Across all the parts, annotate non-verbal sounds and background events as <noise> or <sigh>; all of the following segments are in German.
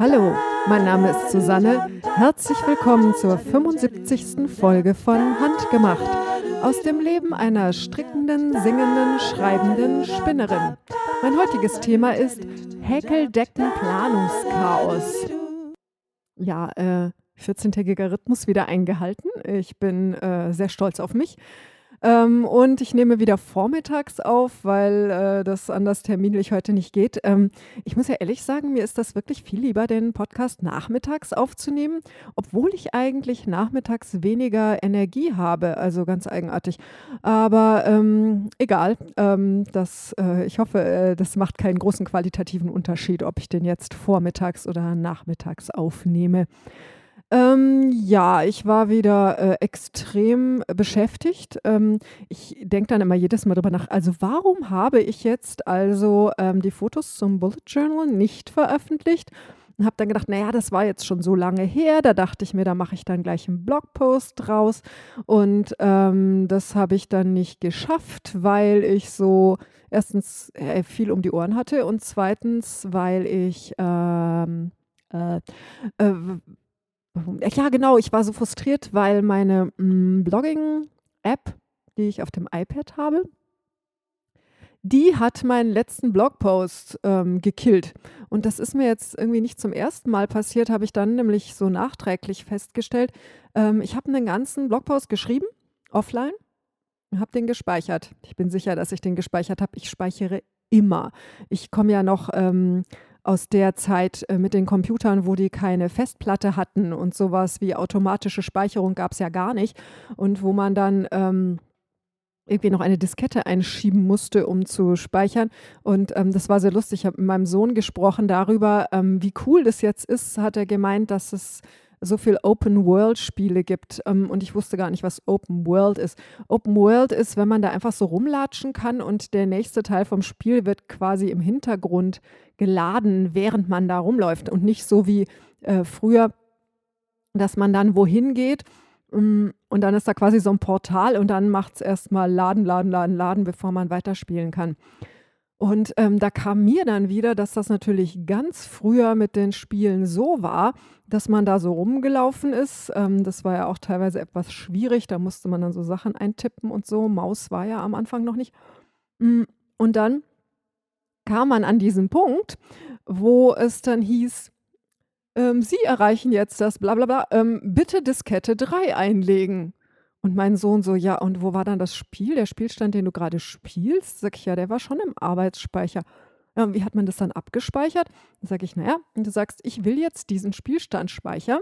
Hallo, mein Name ist Susanne. Herzlich willkommen zur 75. Folge von Handgemacht aus dem Leben einer strickenden, singenden, schreibenden Spinnerin. Mein heutiges Thema ist Häkeldecken-Planungschaos. Ja, äh, 14-tägiger Rhythmus wieder eingehalten. Ich bin äh, sehr stolz auf mich. Ähm, und ich nehme wieder vormittags auf, weil äh, das anders terminlich heute nicht geht. Ähm, ich muss ja ehrlich sagen, mir ist das wirklich viel lieber, den Podcast nachmittags aufzunehmen, obwohl ich eigentlich nachmittags weniger Energie habe. Also ganz eigenartig. Aber ähm, egal. Ähm, das, äh, ich hoffe, äh, das macht keinen großen qualitativen Unterschied, ob ich den jetzt vormittags oder nachmittags aufnehme. Ähm, ja, ich war wieder äh, extrem beschäftigt. Ähm, ich denke dann immer jedes Mal drüber nach, also warum habe ich jetzt also ähm, die Fotos zum Bullet Journal nicht veröffentlicht? Und habe dann gedacht, naja, das war jetzt schon so lange her. Da dachte ich mir, da mache ich dann gleich einen Blogpost draus. Und ähm, das habe ich dann nicht geschafft, weil ich so erstens äh, viel um die Ohren hatte und zweitens, weil ich ähm, äh, äh, ja, genau, ich war so frustriert, weil meine hm, Blogging-App, die ich auf dem iPad habe, die hat meinen letzten Blogpost ähm, gekillt. Und das ist mir jetzt irgendwie nicht zum ersten Mal passiert, habe ich dann nämlich so nachträglich festgestellt. Ähm, ich habe einen ganzen Blogpost geschrieben, offline, und habe den gespeichert. Ich bin sicher, dass ich den gespeichert habe. Ich speichere immer. Ich komme ja noch ähm, aus der Zeit äh, mit den Computern, wo die keine Festplatte hatten und sowas wie automatische Speicherung gab es ja gar nicht und wo man dann ähm, irgendwie noch eine Diskette einschieben musste, um zu speichern. Und ähm, das war sehr lustig. Ich habe mit meinem Sohn gesprochen darüber, ähm, wie cool das jetzt ist, hat er gemeint, dass es so viel Open-World-Spiele gibt. Ähm, und ich wusste gar nicht, was Open World ist. Open World ist, wenn man da einfach so rumlatschen kann und der nächste Teil vom Spiel wird quasi im Hintergrund geladen, während man da rumläuft. Und nicht so wie äh, früher, dass man dann wohin geht mm, und dann ist da quasi so ein Portal und dann macht es erstmal Laden, Laden, Laden, Laden, bevor man weiterspielen kann. Und ähm, da kam mir dann wieder, dass das natürlich ganz früher mit den Spielen so war, dass man da so rumgelaufen ist. Ähm, das war ja auch teilweise etwas schwierig. Da musste man dann so Sachen eintippen und so. Maus war ja am Anfang noch nicht. Mm, und dann kam man an diesen Punkt, wo es dann hieß, ähm, Sie erreichen jetzt das Blablabla, ähm, bitte Diskette 3 einlegen. Und mein Sohn so, ja, und wo war dann das Spiel? Der Spielstand, den du gerade spielst? Sag ich, ja, der war schon im Arbeitsspeicher. Ja, und wie hat man das dann abgespeichert? Dann sage ich, naja, und du sagst, ich will jetzt diesen Spielstand speichern.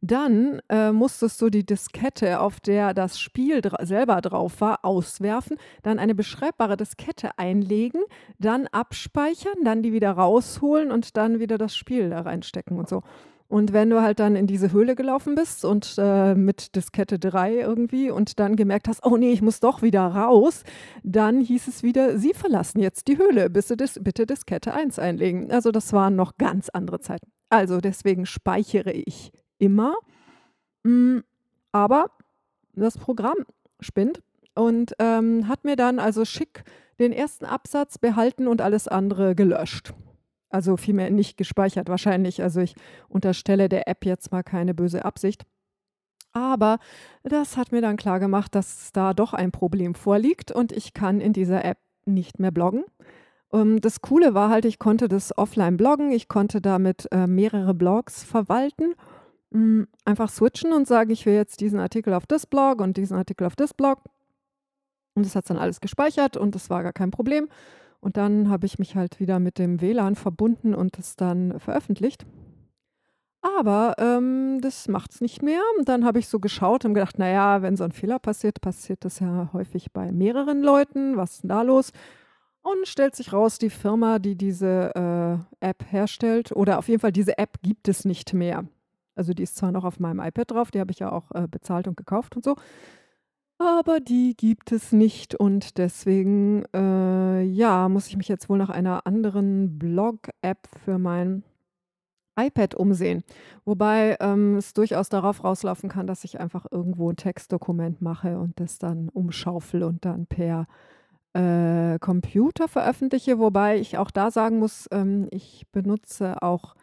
Dann äh, musstest du die Diskette, auf der das Spiel dra selber drauf war, auswerfen, dann eine beschreibbare Diskette einlegen, dann abspeichern, dann die wieder rausholen und dann wieder das Spiel da reinstecken und so. Und wenn du halt dann in diese Höhle gelaufen bist und äh, mit Diskette 3 irgendwie und dann gemerkt hast, oh nee, ich muss doch wieder raus, dann hieß es wieder, sie verlassen jetzt die Höhle, bitte, Dis bitte Diskette 1 einlegen. Also das waren noch ganz andere Zeiten. Also deswegen speichere ich immer. Mm, aber das Programm spinnt und ähm, hat mir dann also schick den ersten Absatz behalten und alles andere gelöscht. Also vielmehr nicht gespeichert wahrscheinlich. Also ich unterstelle der App jetzt mal keine böse Absicht. Aber das hat mir dann klar gemacht, dass da doch ein Problem vorliegt und ich kann in dieser App nicht mehr bloggen. Ähm, das Coole war halt, ich konnte das offline bloggen, ich konnte damit äh, mehrere Blogs verwalten, mh, mm, einfach switchen und sagen, ich will jetzt diesen Artikel auf das Blog und diesen Artikel auf das Blog. Und das hat dann alles gespeichert und das war gar kein Problem. Und dann habe ich mich halt wieder mit dem WLAN verbunden und es dann veröffentlicht. Aber ähm, das macht es nicht mehr. Und dann habe ich so geschaut und gedacht, naja, wenn so ein Fehler passiert, passiert das ja häufig bei mehreren Leuten. Was ist denn da los? Und stellt sich raus, die Firma, die diese äh, App herstellt, oder auf jeden Fall diese App gibt es nicht mehr. Also die ist zwar noch auf meinem iPad drauf, die habe ich ja auch äh, bezahlt und gekauft und so aber die gibt es nicht und deswegen, äh, ja, muss ich mich jetzt wohl nach einer anderen Blog-App für mein iPad umsehen. Wobei ähm, es durchaus darauf rauslaufen kann, dass ich einfach irgendwo ein Textdokument mache und das dann umschaufel und dann per äh, Computer veröffentliche. Wobei ich auch da sagen muss, ähm, ich benutze auch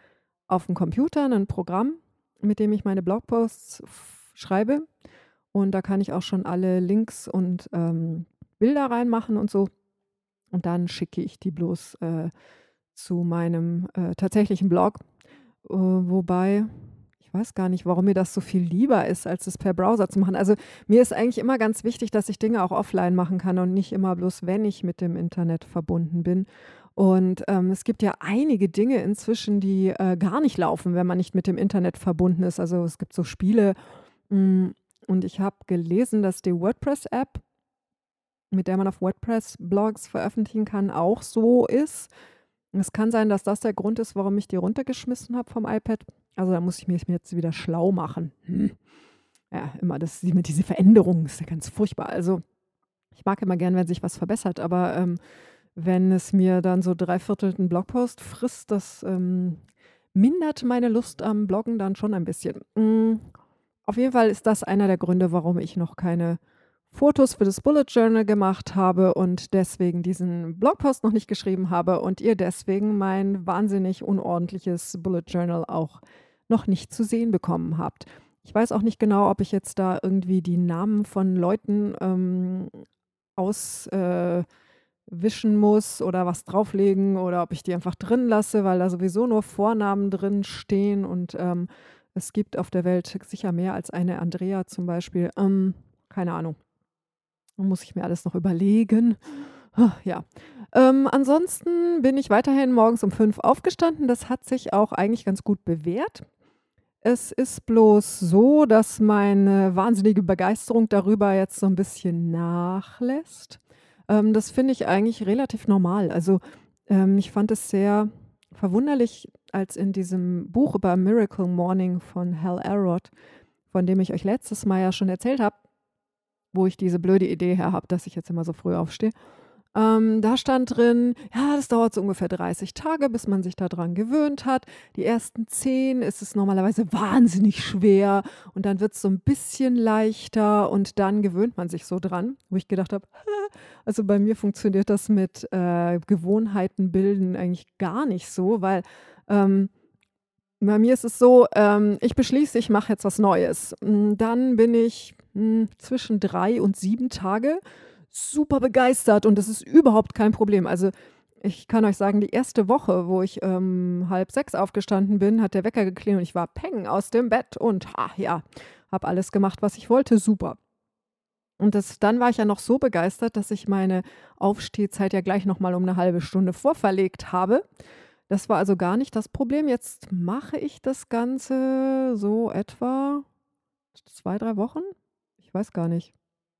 auf dem Computer ein Programm, mit dem ich meine Blogposts schreibe. Und da kann ich auch schon alle Links und ähm, Bilder reinmachen und so. Und dann schicke ich die bloß äh, zu meinem äh, tatsächlichen Blog. Äh, wobei, ich weiß gar nicht, warum mir das so viel lieber ist, als es per Browser zu machen. Also mir ist eigentlich immer ganz wichtig, dass ich Dinge auch offline machen kann und nicht immer bloß, wenn ich mit dem Internet verbunden bin. Und ähm, es gibt ja einige Dinge inzwischen, die äh, gar nicht laufen, wenn man nicht mit dem Internet verbunden ist. Also es gibt so Spiele. Mh, mm, und ich habe gelesen, dass die WordPress-App, mit der man auf WordPress-Blogs veröffentlichen kann, auch so ist. Es kann sein, dass das der Grund ist, warum ich die runtergeschmissen habe vom iPad. Also da muss ich mich jetzt wieder schlau machen. Hm. Ja, immer das, diese Veränderung ist ja ganz furchtbar. Also ich mag immer gern, wenn sich was verbessert, aber ähm, wenn es mir dann so dreiviertelten Blogpost frisst, das ähm, mindert meine Lust am Bloggen dann schon ein bisschen. Mhm. Auf jeden Fall ist das einer der Gründe, warum ich noch keine Fotos für das Bullet Journal gemacht habe und deswegen diesen Blogpost noch nicht geschrieben habe und ihr deswegen mein wahnsinnig unordentliches Bullet Journal auch noch nicht zu sehen bekommen habt. Ich weiß auch nicht genau, ob ich jetzt da irgendwie die Namen von Leuten ähm, auswischen äh, muss oder was drauflegen oder ob ich die einfach drin lasse, weil da sowieso nur Vornamen drin stehen und ähm, es gibt auf der Welt sicher mehr als eine Andrea zum Beispiel. Ähm, keine Ahnung. Muss ich mir alles noch überlegen. Ja. Ähm, ansonsten bin ich weiterhin morgens um fünf aufgestanden. Das hat sich auch eigentlich ganz gut bewährt. Es ist bloß so, dass meine wahnsinnige Begeisterung darüber jetzt so ein bisschen nachlässt. Ähm, das finde ich eigentlich relativ normal. Also ähm, ich fand es sehr verwunderlich, als in diesem Buch über Miracle Morning von Hal Elrod, von dem ich euch letztes Mal ja schon erzählt habe, wo ich diese blöde Idee her habe, dass ich jetzt immer so früh aufstehe. Ähm, da stand drin, ja, das dauert so ungefähr 30 Tage, bis man sich daran gewöhnt hat. Die ersten 10 ist es normalerweise wahnsinnig schwer und dann wird es so ein bisschen leichter und dann gewöhnt man sich so dran, wo ich gedacht habe, also bei mir funktioniert das mit äh, Gewohnheiten bilden eigentlich gar nicht so, weil ähm, bei mir ist es so, ähm, ich beschließe, ich mache jetzt was Neues. Hm, dann bin ich mh, hm, zwischen drei und sieben Tage super begeistert und das ist überhaupt kein Problem. Also ich kann euch sagen, die erste Woche, wo ich ähm, halb sechs aufgestanden bin, hat der Wecker geklingelt und ich war peng aus dem Bett und ha, ja, habe alles gemacht, was ich wollte. Super. Und das, dann war ich ja noch so begeistert, dass ich meine Aufstehzeit ja gleich nochmal um eine halbe Stunde vorverlegt habe. Das war also gar nicht das Problem. Jetzt mache ich das Ganze so etwa zwei, drei Wochen. Ich weiß gar nicht.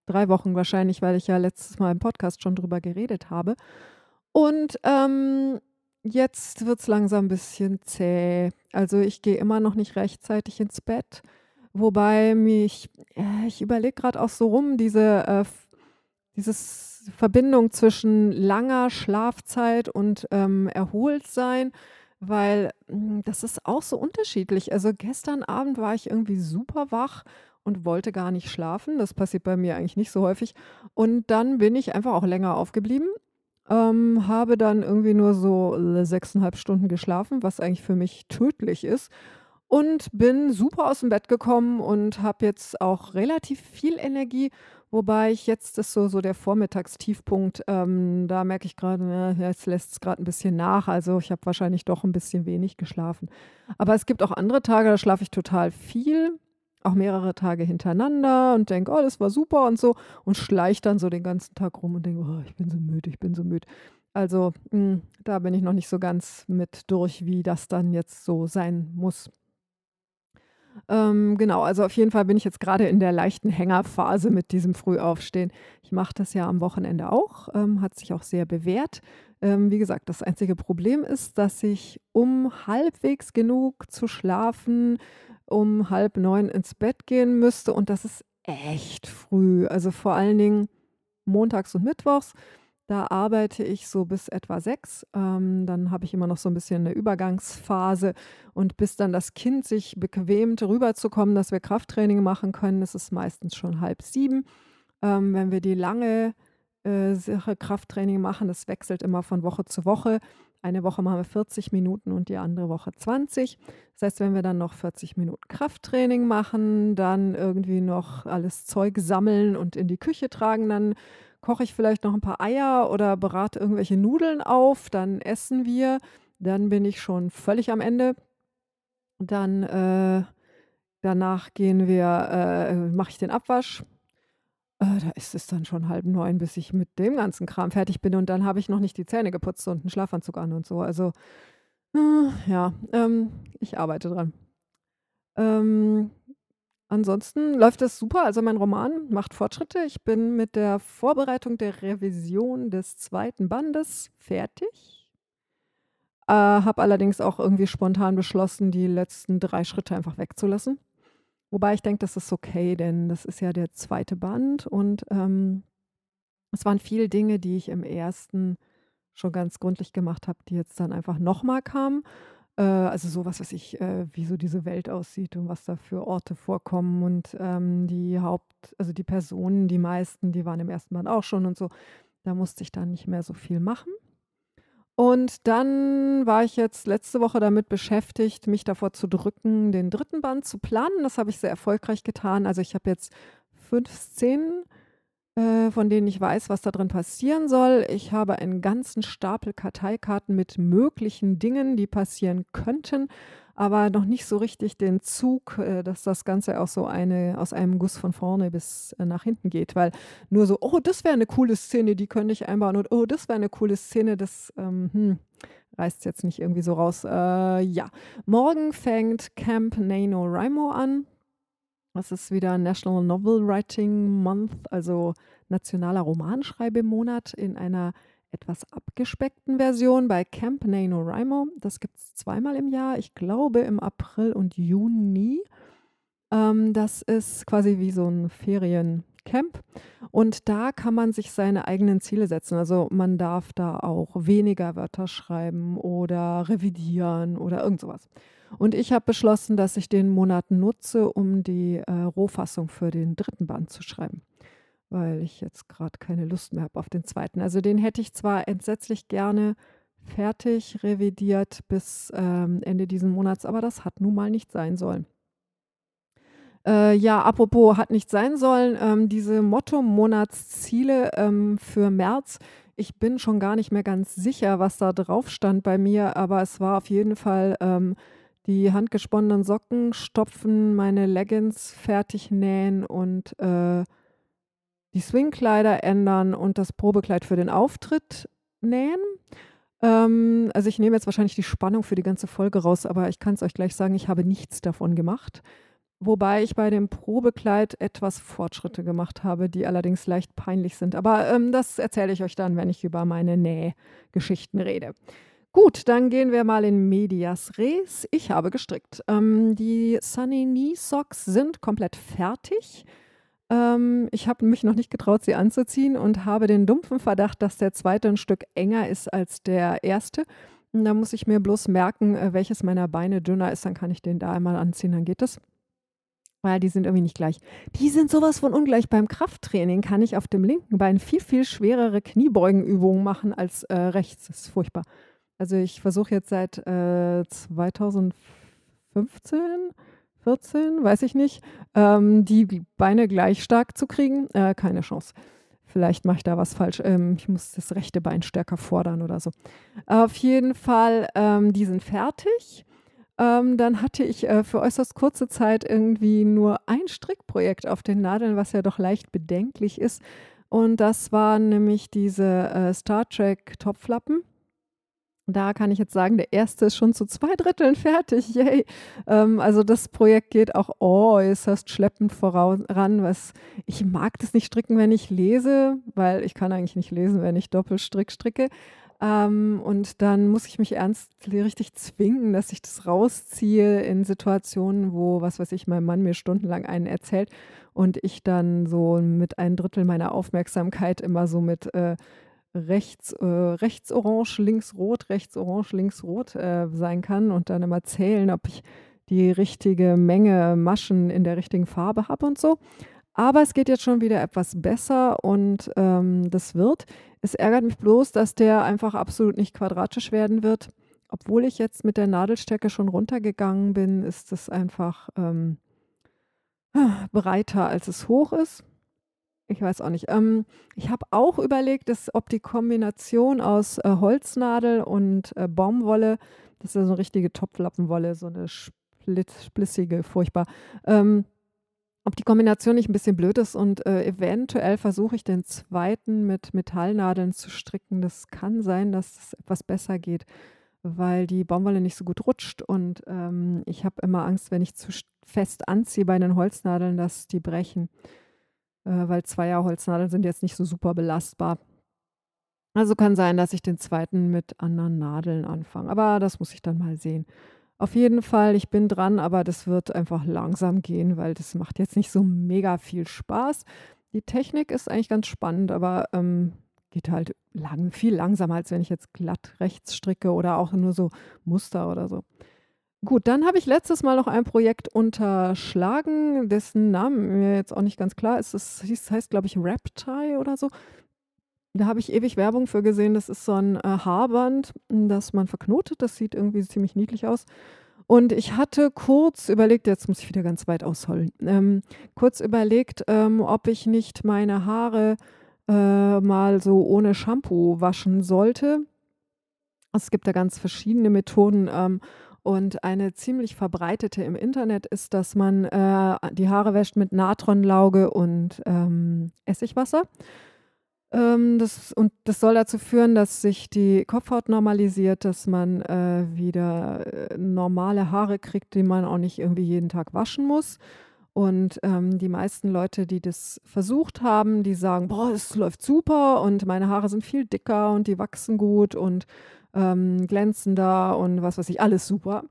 Drei Wochen wahrscheinlich, weil ich ja letztes Mal im Podcast schon drüber geredet habe. Und ähm, jetzt wird es langsam ein bisschen zäh. Also ich gehe immer noch nicht rechtzeitig ins Bett. Wobei mich, äh, ich überlege gerade auch so rum, diese, äh, dieses Verbindung zwischen langer Schlafzeit und ähm, Erholtsein, weil hm, das ist auch so unterschiedlich. Also gestern Abend war ich irgendwie super wach und wollte gar nicht schlafen. Das passiert bei mir eigentlich nicht so häufig. Und dann bin ich einfach auch länger aufgeblieben. Ähm, habe dann irgendwie nur so sechseinhalb Stunden geschlafen, was eigentlich für mich tödlich ist. Und bin super aus dem Bett gekommen und habe jetzt auch relativ viel Energie, wobei ich jetzt ist so, so der Vormittagstiefpunkt, ähm, da merke ich gerade, ja, jetzt lässt es gerade ein bisschen nach. Also ich habe wahrscheinlich doch ein bisschen wenig geschlafen. Aber es gibt auch andere Tage, da schlafe ich total viel auch mehrere Tage hintereinander und denke, oh, das war super und so und schleicht dann so den ganzen Tag rum und denke, oh, ich bin so müde, ich bin so müde. Also mh, hm, da bin ich noch nicht so ganz mit durch, wie das dann jetzt so sein muss. Ähm, genau, also auf jeden Fall bin ich jetzt gerade in der leichten Hängerphase mit diesem Frühaufstehen. Ich mache das ja am Wochenende auch, ähm, hat sich auch sehr bewährt. Ähm, wie gesagt, das einzige Problem ist, dass ich, um halbwegs genug zu schlafen, um halb neun ins Bett gehen müsste und das ist echt früh. Also vor allen Dingen montags und mittwochs. Da arbeite ich so bis etwa 6. Ähm, dann habe ich immer noch so ein bisschen eine Übergangsphase und bis dann das Kind sich bequemt, rüberzukommen, dass wir Krafttraining machen können, ist es meistens schon halb sieben. Ähm, wenn wir die lange, äh, Sache Krafttraining machen, das wechselt immer von Woche zu Woche. Eine Woche machen wir 40 Minuten und die andere Woche 20. Das heißt, wenn wir dann noch 40 Minuten Krafttraining machen, dann irgendwie noch alles Zeug sammeln und in die Küche tragen, dann koche ich vielleicht noch ein paar Eier oder berate irgendwelche Nudeln auf, dann essen wir, dann bin ich schon völlig am Ende. Dann äh, danach gehen wir, äh, mache ich den Abwasch. Äh, da ist es dann schon halb neun, bis ich mit dem ganzen Kram fertig bin und dann habe ich noch nicht die Zähne geputzt und einen Schlafanzug an und so. Also äh, ja, ähm, ich arbeite dran. Ähm, Ansonsten läuft es super. Also mein Roman macht Fortschritte. Ich bin mit der Vorbereitung der Revision des zweiten Bandes fertig. Äh, habe allerdings auch irgendwie spontan beschlossen, die letzten drei Schritte einfach wegzulassen. Wobei ich denke, das ist okay, denn das ist ja der zweite Band und ähm, es waren viele Dinge, die ich im ersten schon ganz gründlich gemacht habe, die jetzt dann einfach nochmal kamen. Äh, also sowas, was ich, äh, wie so diese Welt aussieht und was da für Orte vorkommen und, ähm, die Haupt also die Personen, die meisten, die waren im ersten Band auch schon und so. Da musste ich dann nicht mehr so viel machen. Und dann war ich jetzt letzte Woche damit beschäftigt, mich davor zu drücken, den dritten Band zu planen. Das habe ich sehr erfolgreich getan. Also, ich habe jetzt fünf Szenen äh, von denen ich weiß, was da drin passieren soll. Ich habe einen ganzen Stapel Karteikarten mit möglichen Dingen, die passieren könnten, aber noch nicht so richtig den Zug, äh, dass das Ganze auch so eine aus einem Guss von vorne bis äh, nach hinten geht, weil nur so, oh, das wäre eine coole Szene, die könnte ich einbauen und oh, das wäre eine coole Szene, das ähm, hm, reißt jetzt nicht irgendwie so raus. Ja, morgen fängt Camp NaNoWriMo an. Das ist wieder National Novel Writing Month, also nationaler Romanschreibemonat in einer etwas abgespeckten Version bei Camp NaNoWriMo. Das gibt es zweimal im Jahr, ich glaube im April und Juni. Ähm, das ist quasi wie so ein Feriencamp. Und da kann man sich seine eigenen Ziele setzen. Also man darf da auch weniger Wörter schreiben oder revidieren oder irgend sowas. Und ich habe beschlossen, dass ich den Monat nutze, um die äh, Rohfassung für den dritten Band zu schreiben, weil ich jetzt gerade keine Lust mehr habe auf den zweiten. Also den hätte ich zwar entsetzlich gerne fertig revidiert bis ähm, Ende diesen Monats, aber das hat nun mal nicht sein sollen. Äh, ja, apropos hat nicht sein sollen, ähm, diese Motto-Monatsziele ähm, für März. Ich bin schon gar nicht mehr ganz sicher, was da drauf stand bei mir, aber es war auf jeden Fall ähm, die handgesponnenen Socken stopfen, meine Leggings fertig nähen und äh, die Swingkleider ändern und das Probekleid für den Auftritt nähen. Ähm, also ich nehme jetzt wahrscheinlich die Spannung für die ganze Folge raus, aber ich kann es euch gleich sagen, ich habe nichts davon gemacht. Wobei ich bei dem Probekleid etwas Fortschritte gemacht habe, die allerdings leicht peinlich sind. Aber ähm, das erzähle ich euch dann, wenn ich über meine Nähgeschichten rede. Gut, dann gehen wir mal in Medias Res. Ich habe gestrickt. Ähm, die Sunny Knee Socks sind komplett fertig. Ähm, ich habe mich noch nicht getraut, sie anzuziehen und habe den dumpfen Verdacht, dass der zweite ein Stück enger ist als der erste. Und da muss ich mir bloß merken, äh, welches meiner Beine dünner ist, dann kann ich den da einmal anziehen, dann geht es. Weil die sind irgendwie nicht gleich. Die sind sowas von ungleich. Beim Krafttraining kann ich auf dem linken Bein viel, viel schwerere Kniebeugenübungen machen als äh, rechts. Das ist furchtbar. Also ich versuche jetzt seit äh, 2015, 14, weiß ich nicht, ähm, die Beine gleich stark zu kriegen. Äh, keine Chance. Vielleicht mache ich da was falsch. Ähm, ich muss das rechte Bein stärker fordern oder so. Auf jeden Fall, ähm, die sind fertig. Ähm, dann hatte ich äh, für äußerst kurze Zeit irgendwie nur ein Strickprojekt auf den Nadeln, was ja doch leicht bedenklich ist. Und das waren nämlich diese äh, Star Trek Topflappen da kann ich jetzt sagen, der erste ist schon zu zwei Dritteln fertig. Yay. Ähm, also das Projekt geht auch äußerst schleppend voran. Was ich mag das nicht stricken, wenn ich lese, weil ich kann eigentlich nicht lesen, wenn ich Doppelstrick stricke. Ähm, und dann muss ich mich ernst richtig zwingen, dass ich das rausziehe in Situationen, wo, was weiß ich, mein Mann mir stundenlang einen erzählt und ich dann so mit ein Drittel meiner Aufmerksamkeit immer so mit äh, rechts, äh, rechts orange, links rot, rechts orange, links rot äh, sein kann und dann immer zählen, ob ich die richtige Menge Maschen in der richtigen Farbe habe und so. Aber es geht jetzt schon wieder etwas besser und ähm, das wird. Es ärgert mich bloß, dass der einfach absolut nicht quadratisch werden wird. Obwohl ich jetzt mit der Nadelstärke schon runtergegangen bin, ist es einfach ähm, breiter, als es hoch ist. Ich weiß auch nicht. Ähm, ich habe auch überlegt, dass, ob die Kombination aus äh, Holznadel und äh, Baumwolle, das ist ja so eine richtige Topflappenwolle, so eine split, splissige, furchtbar, ähm, ob die Kombination nicht ein bisschen blöd ist und äh, eventuell versuche ich den zweiten mit Metallnadeln zu stricken. Das kann sein, dass es etwas besser geht, weil die Baumwolle nicht so gut rutscht und ähm, ich habe immer Angst, wenn ich zu fest anziehe bei den Holznadeln, dass die brechen weil Zweierholznadeln sind jetzt nicht so super belastbar. Also kann sein, dass ich den zweiten mit anderen Nadeln anfange. Aber das muss ich dann mal sehen. Auf jeden Fall, ich bin dran, aber das wird einfach langsam gehen, weil das macht jetzt nicht so mega viel Spaß. Die Technik ist eigentlich ganz spannend, aber ähm, geht halt lang, viel langsamer, als wenn ich jetzt glatt rechts stricke oder auch nur so Muster oder so. Gut, dann habe ich letztes Mal noch ein Projekt unterschlagen, dessen Namen mir jetzt auch nicht ganz klar ist. Es hieß, heißt, glaube ich, Raptie oder so. Da habe ich ewig Werbung für gesehen. Das ist so ein äh, Haarband, das man verknotet. Das sieht irgendwie ziemlich niedlich aus. Und ich hatte kurz überlegt, jetzt muss ich wieder ganz weit ausholen, ähm, kurz überlegt, ähm, ob ich nicht meine Haare äh, mal so ohne Shampoo waschen sollte. Es gibt da ganz verschiedene Methoden. Ähm, und eine ziemlich verbreitete im Internet ist, dass man äh, die Haare wäscht mit Natronlauge und ähm, Essigwasser. Ähm, das, und das soll dazu führen, dass sich die Kopfhaut normalisiert, dass man äh, wieder äh, normale Haare kriegt, die man auch nicht irgendwie jeden Tag waschen muss. Und ähm, die meisten Leute, die das versucht haben, die sagen, boah, es läuft super und meine Haare sind viel dicker und die wachsen gut und ähm, glänzender und was weiß ich, alles super.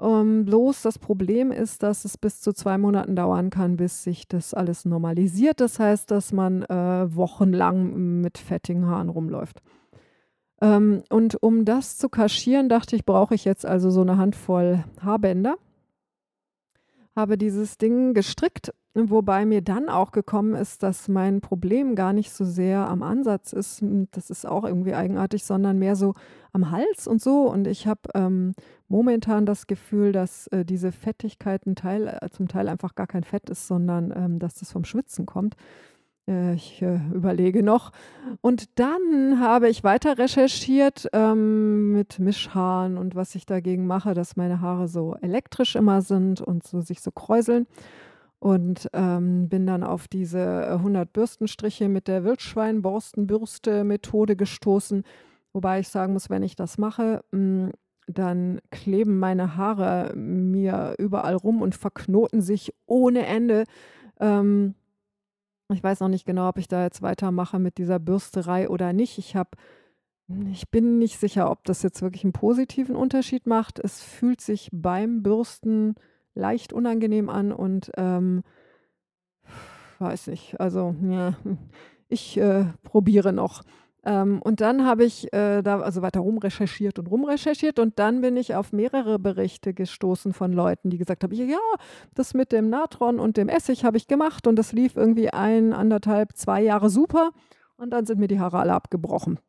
Ähm, bloß das Problem ist, dass es bis zu zwei Monaten dauern kann, bis sich das alles normalisiert. Das heißt, dass man äh, wochenlang mit fettigen Haaren rumläuft. Ähm, und um das zu kaschieren, dachte ich, brauche ich jetzt also so eine Handvoll Haarbänder. Habe dieses Ding gestrickt Wobei mir dann auch gekommen ist, dass mein Problem gar nicht so sehr am Ansatz ist, hm, das ist auch irgendwie eigenartig, sondern mehr so am Hals und so. Und ich habe ähm, momentan das Gefühl, dass äh, diese Fettigkeit Teil, äh, zum Teil einfach gar kein Fett ist, sondern ähm, dass das vom Schwitzen kommt. Äh, ich äh, überlege noch. Und dann habe ich weiter recherchiert ähm, mit Mischhaaren und was ich dagegen mache, dass meine Haare so elektrisch immer sind und so sich so kräuseln und ähm, bin dann auf diese 100 Bürstenstriche mit der Wildschweinborstenbürste-Methode gestoßen. Wobei ich sagen muss, wenn ich das mache, mh, hm, dann kleben meine Haare mir überall rum und verknoten sich ohne Ende. Ähm, ich weiß noch nicht genau, ob ich da jetzt weitermache mit dieser Bürsterei oder nicht. Ich habe ich bin nicht sicher, ob das jetzt wirklich einen positiven Unterschied macht. Es fühlt sich beim Bürsten leicht unangenehm an und ähm, weiß nicht, also ja, ich äh, probiere noch. Ähm, und dann habe ich äh, da also weiter rumrecherchiert und rumrecherchiert und dann bin ich auf mehrere Berichte gestoßen von Leuten, die gesagt haben, ja, das mit dem Natron und dem Essig habe ich gemacht und das lief irgendwie ein, anderthalb, zwei Jahre super und dann sind mir die Haare alle abgebrochen.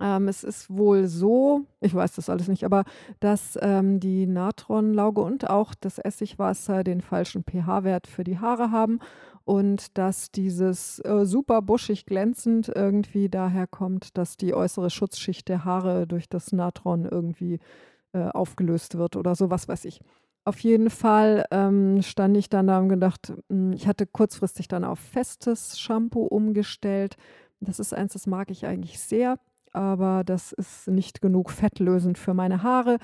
Ähm, es ist wohl so, ich weiß das alles nicht, aber dass ähm, die Natronlauge und auch das Essigwasser den falschen pH-Wert für die Haare haben und dass dieses äh, super buschig glänzend irgendwie daher kommt, dass die äußere Schutzschicht der Haare durch das Natron irgendwie äh, aufgelöst wird oder so, was weiß ich. Auf jeden Fall ähm, stand ich dann da und gedacht, mh, hm, ich hatte kurzfristig dann auf festes Shampoo umgestellt. Das ist eins, das mag ich eigentlich sehr aber das ist nicht genug fettlösend für meine Haare.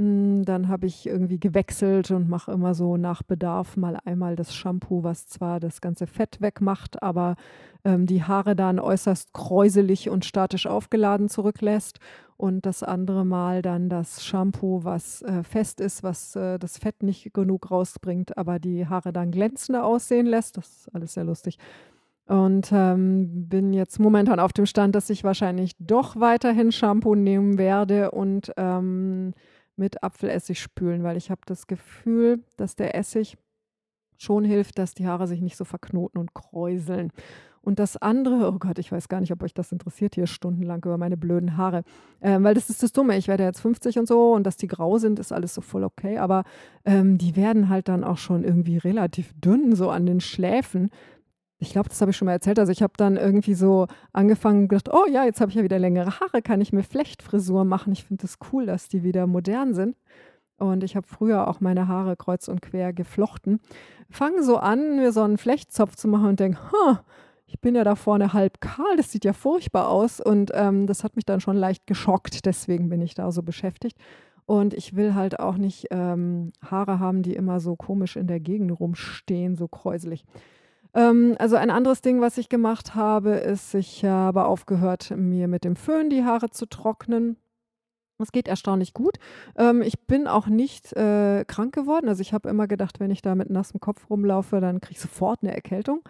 Hm, dann habe ich irgendwie gewechselt und mache immer so nach Bedarf mal einmal das Shampoo, was zwar das ganze Fett wegmacht, aber ähm, die Haare dann äußerst kräuselig und statisch aufgeladen zurücklässt. Und das andere Mal dann das Shampoo, was äh, fest ist, was äh, das Fett nicht genug rausbringt, aber die Haare dann glänzender aussehen lässt. Das ist alles sehr lustig. Und ähm, bin jetzt momentan auf dem Stand, dass ich wahrscheinlich doch weiterhin Shampoo nehmen werde und ähm, mit Apfelessig spülen, weil ich habe das Gefühl, dass der Essig schon hilft, dass die Haare sich nicht so verknoten und kräuseln. Und das andere, oh Gott, ich weiß gar nicht, ob euch das interessiert, hier stundenlang über meine blöden Haare. Ähm, weil das ist das Dumme. Ich werde jetzt 50 und so und dass die grau sind, ist alles so voll okay. Aber ähm, die werden halt dann auch schon irgendwie relativ dünn, so an den Schläfen. Ich glaube, das habe ich schon mal erzählt. Also ich habe dann irgendwie so angefangen und gedacht, oh ja, jetzt habe ich ja wieder längere Haare, kann ich mir Flechtfrisur machen. Ich finde es das cool, dass die wieder modern sind. Und ich habe früher auch meine Haare kreuz und quer geflochten. Fange so an, mir so einen Flechtzopf zu machen und denke, huh, ich bin ja da vorne halb kahl, das sieht ja furchtbar aus. Und ähm, das hat mich dann schon leicht geschockt, deswegen bin ich da so beschäftigt. Und ich will halt auch nicht ähm, Haare haben, die immer so komisch in der Gegend rumstehen, so kräuselig. Ähm, also ein anderes Ding, was ich gemacht habe, ist, ich habe aufgehört, mir mit dem Föhn die Haare zu trocknen. Es geht erstaunlich gut. Ähm, ich bin auch nicht äh, krank geworden. Also ich habe immer gedacht, wenn ich da mit nassem Kopf rumlaufe, dann kriege ich sofort eine Erkältung.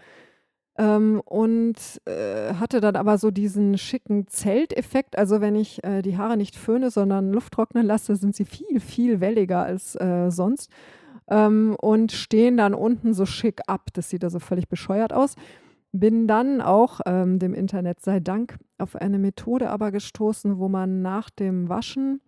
Ähm, und äh, hatte dann aber so diesen schicken Zelteffekt. Also wenn ich äh, die Haare nicht föhne, sondern Luft trocknen lasse, sind sie viel, viel welliger als äh, sonst ähm, und stehen dann unten so schick ab. Das sieht also völlig bescheuert aus. Bin dann auch ähm, dem Internet sei Dank auf eine Methode aber gestoßen, wo man nach dem Waschen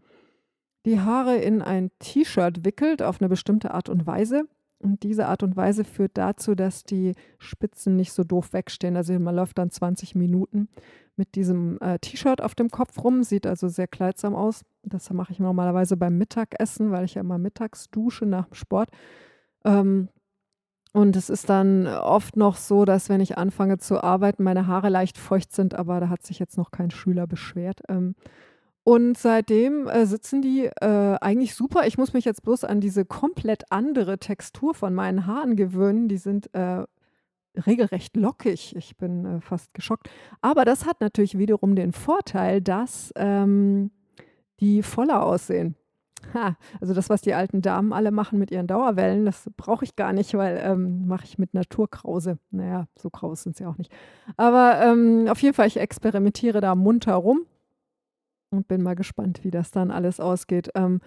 die Haare in ein T-Shirt wickelt auf eine bestimmte Art und Weise. Und diese Art und Weise führt dazu, dass die Spitzen nicht so doof wegstehen. Also man läuft dann 20 Minuten mit diesem äh, T-Shirt auf dem Kopf rum, sieht also sehr kleidsam aus. Das mache ich normalerweise beim Mittagessen, weil ich ja immer mittags dusche nach dem Sport. Ähm, und es ist dann oft noch so, dass wenn ich anfange zu arbeiten, meine Haare leicht feucht sind, aber da hat sich jetzt noch kein Schüler beschwert. Ähm, und seitdem äh, sitzen die äh, eigentlich super. Ich muss mich jetzt bloß an diese komplett andere Textur von meinen Haaren gewöhnen. Die sind äh, regelrecht lockig. Ich bin äh, fast geschockt. Aber das hat natürlich wiederum den Vorteil, dass ähm, die voller aussehen. Ha, also das, was die alten Damen alle machen mit ihren Dauerwellen, das brauche ich gar nicht, weil ähm, mache ich mit Naturkrause. Naja, so kraus sind sie auch nicht. Aber ähm, auf jeden Fall, ich experimentiere da munter rum und bin mal gespannt, wie das dann alles ausgeht. Ähm,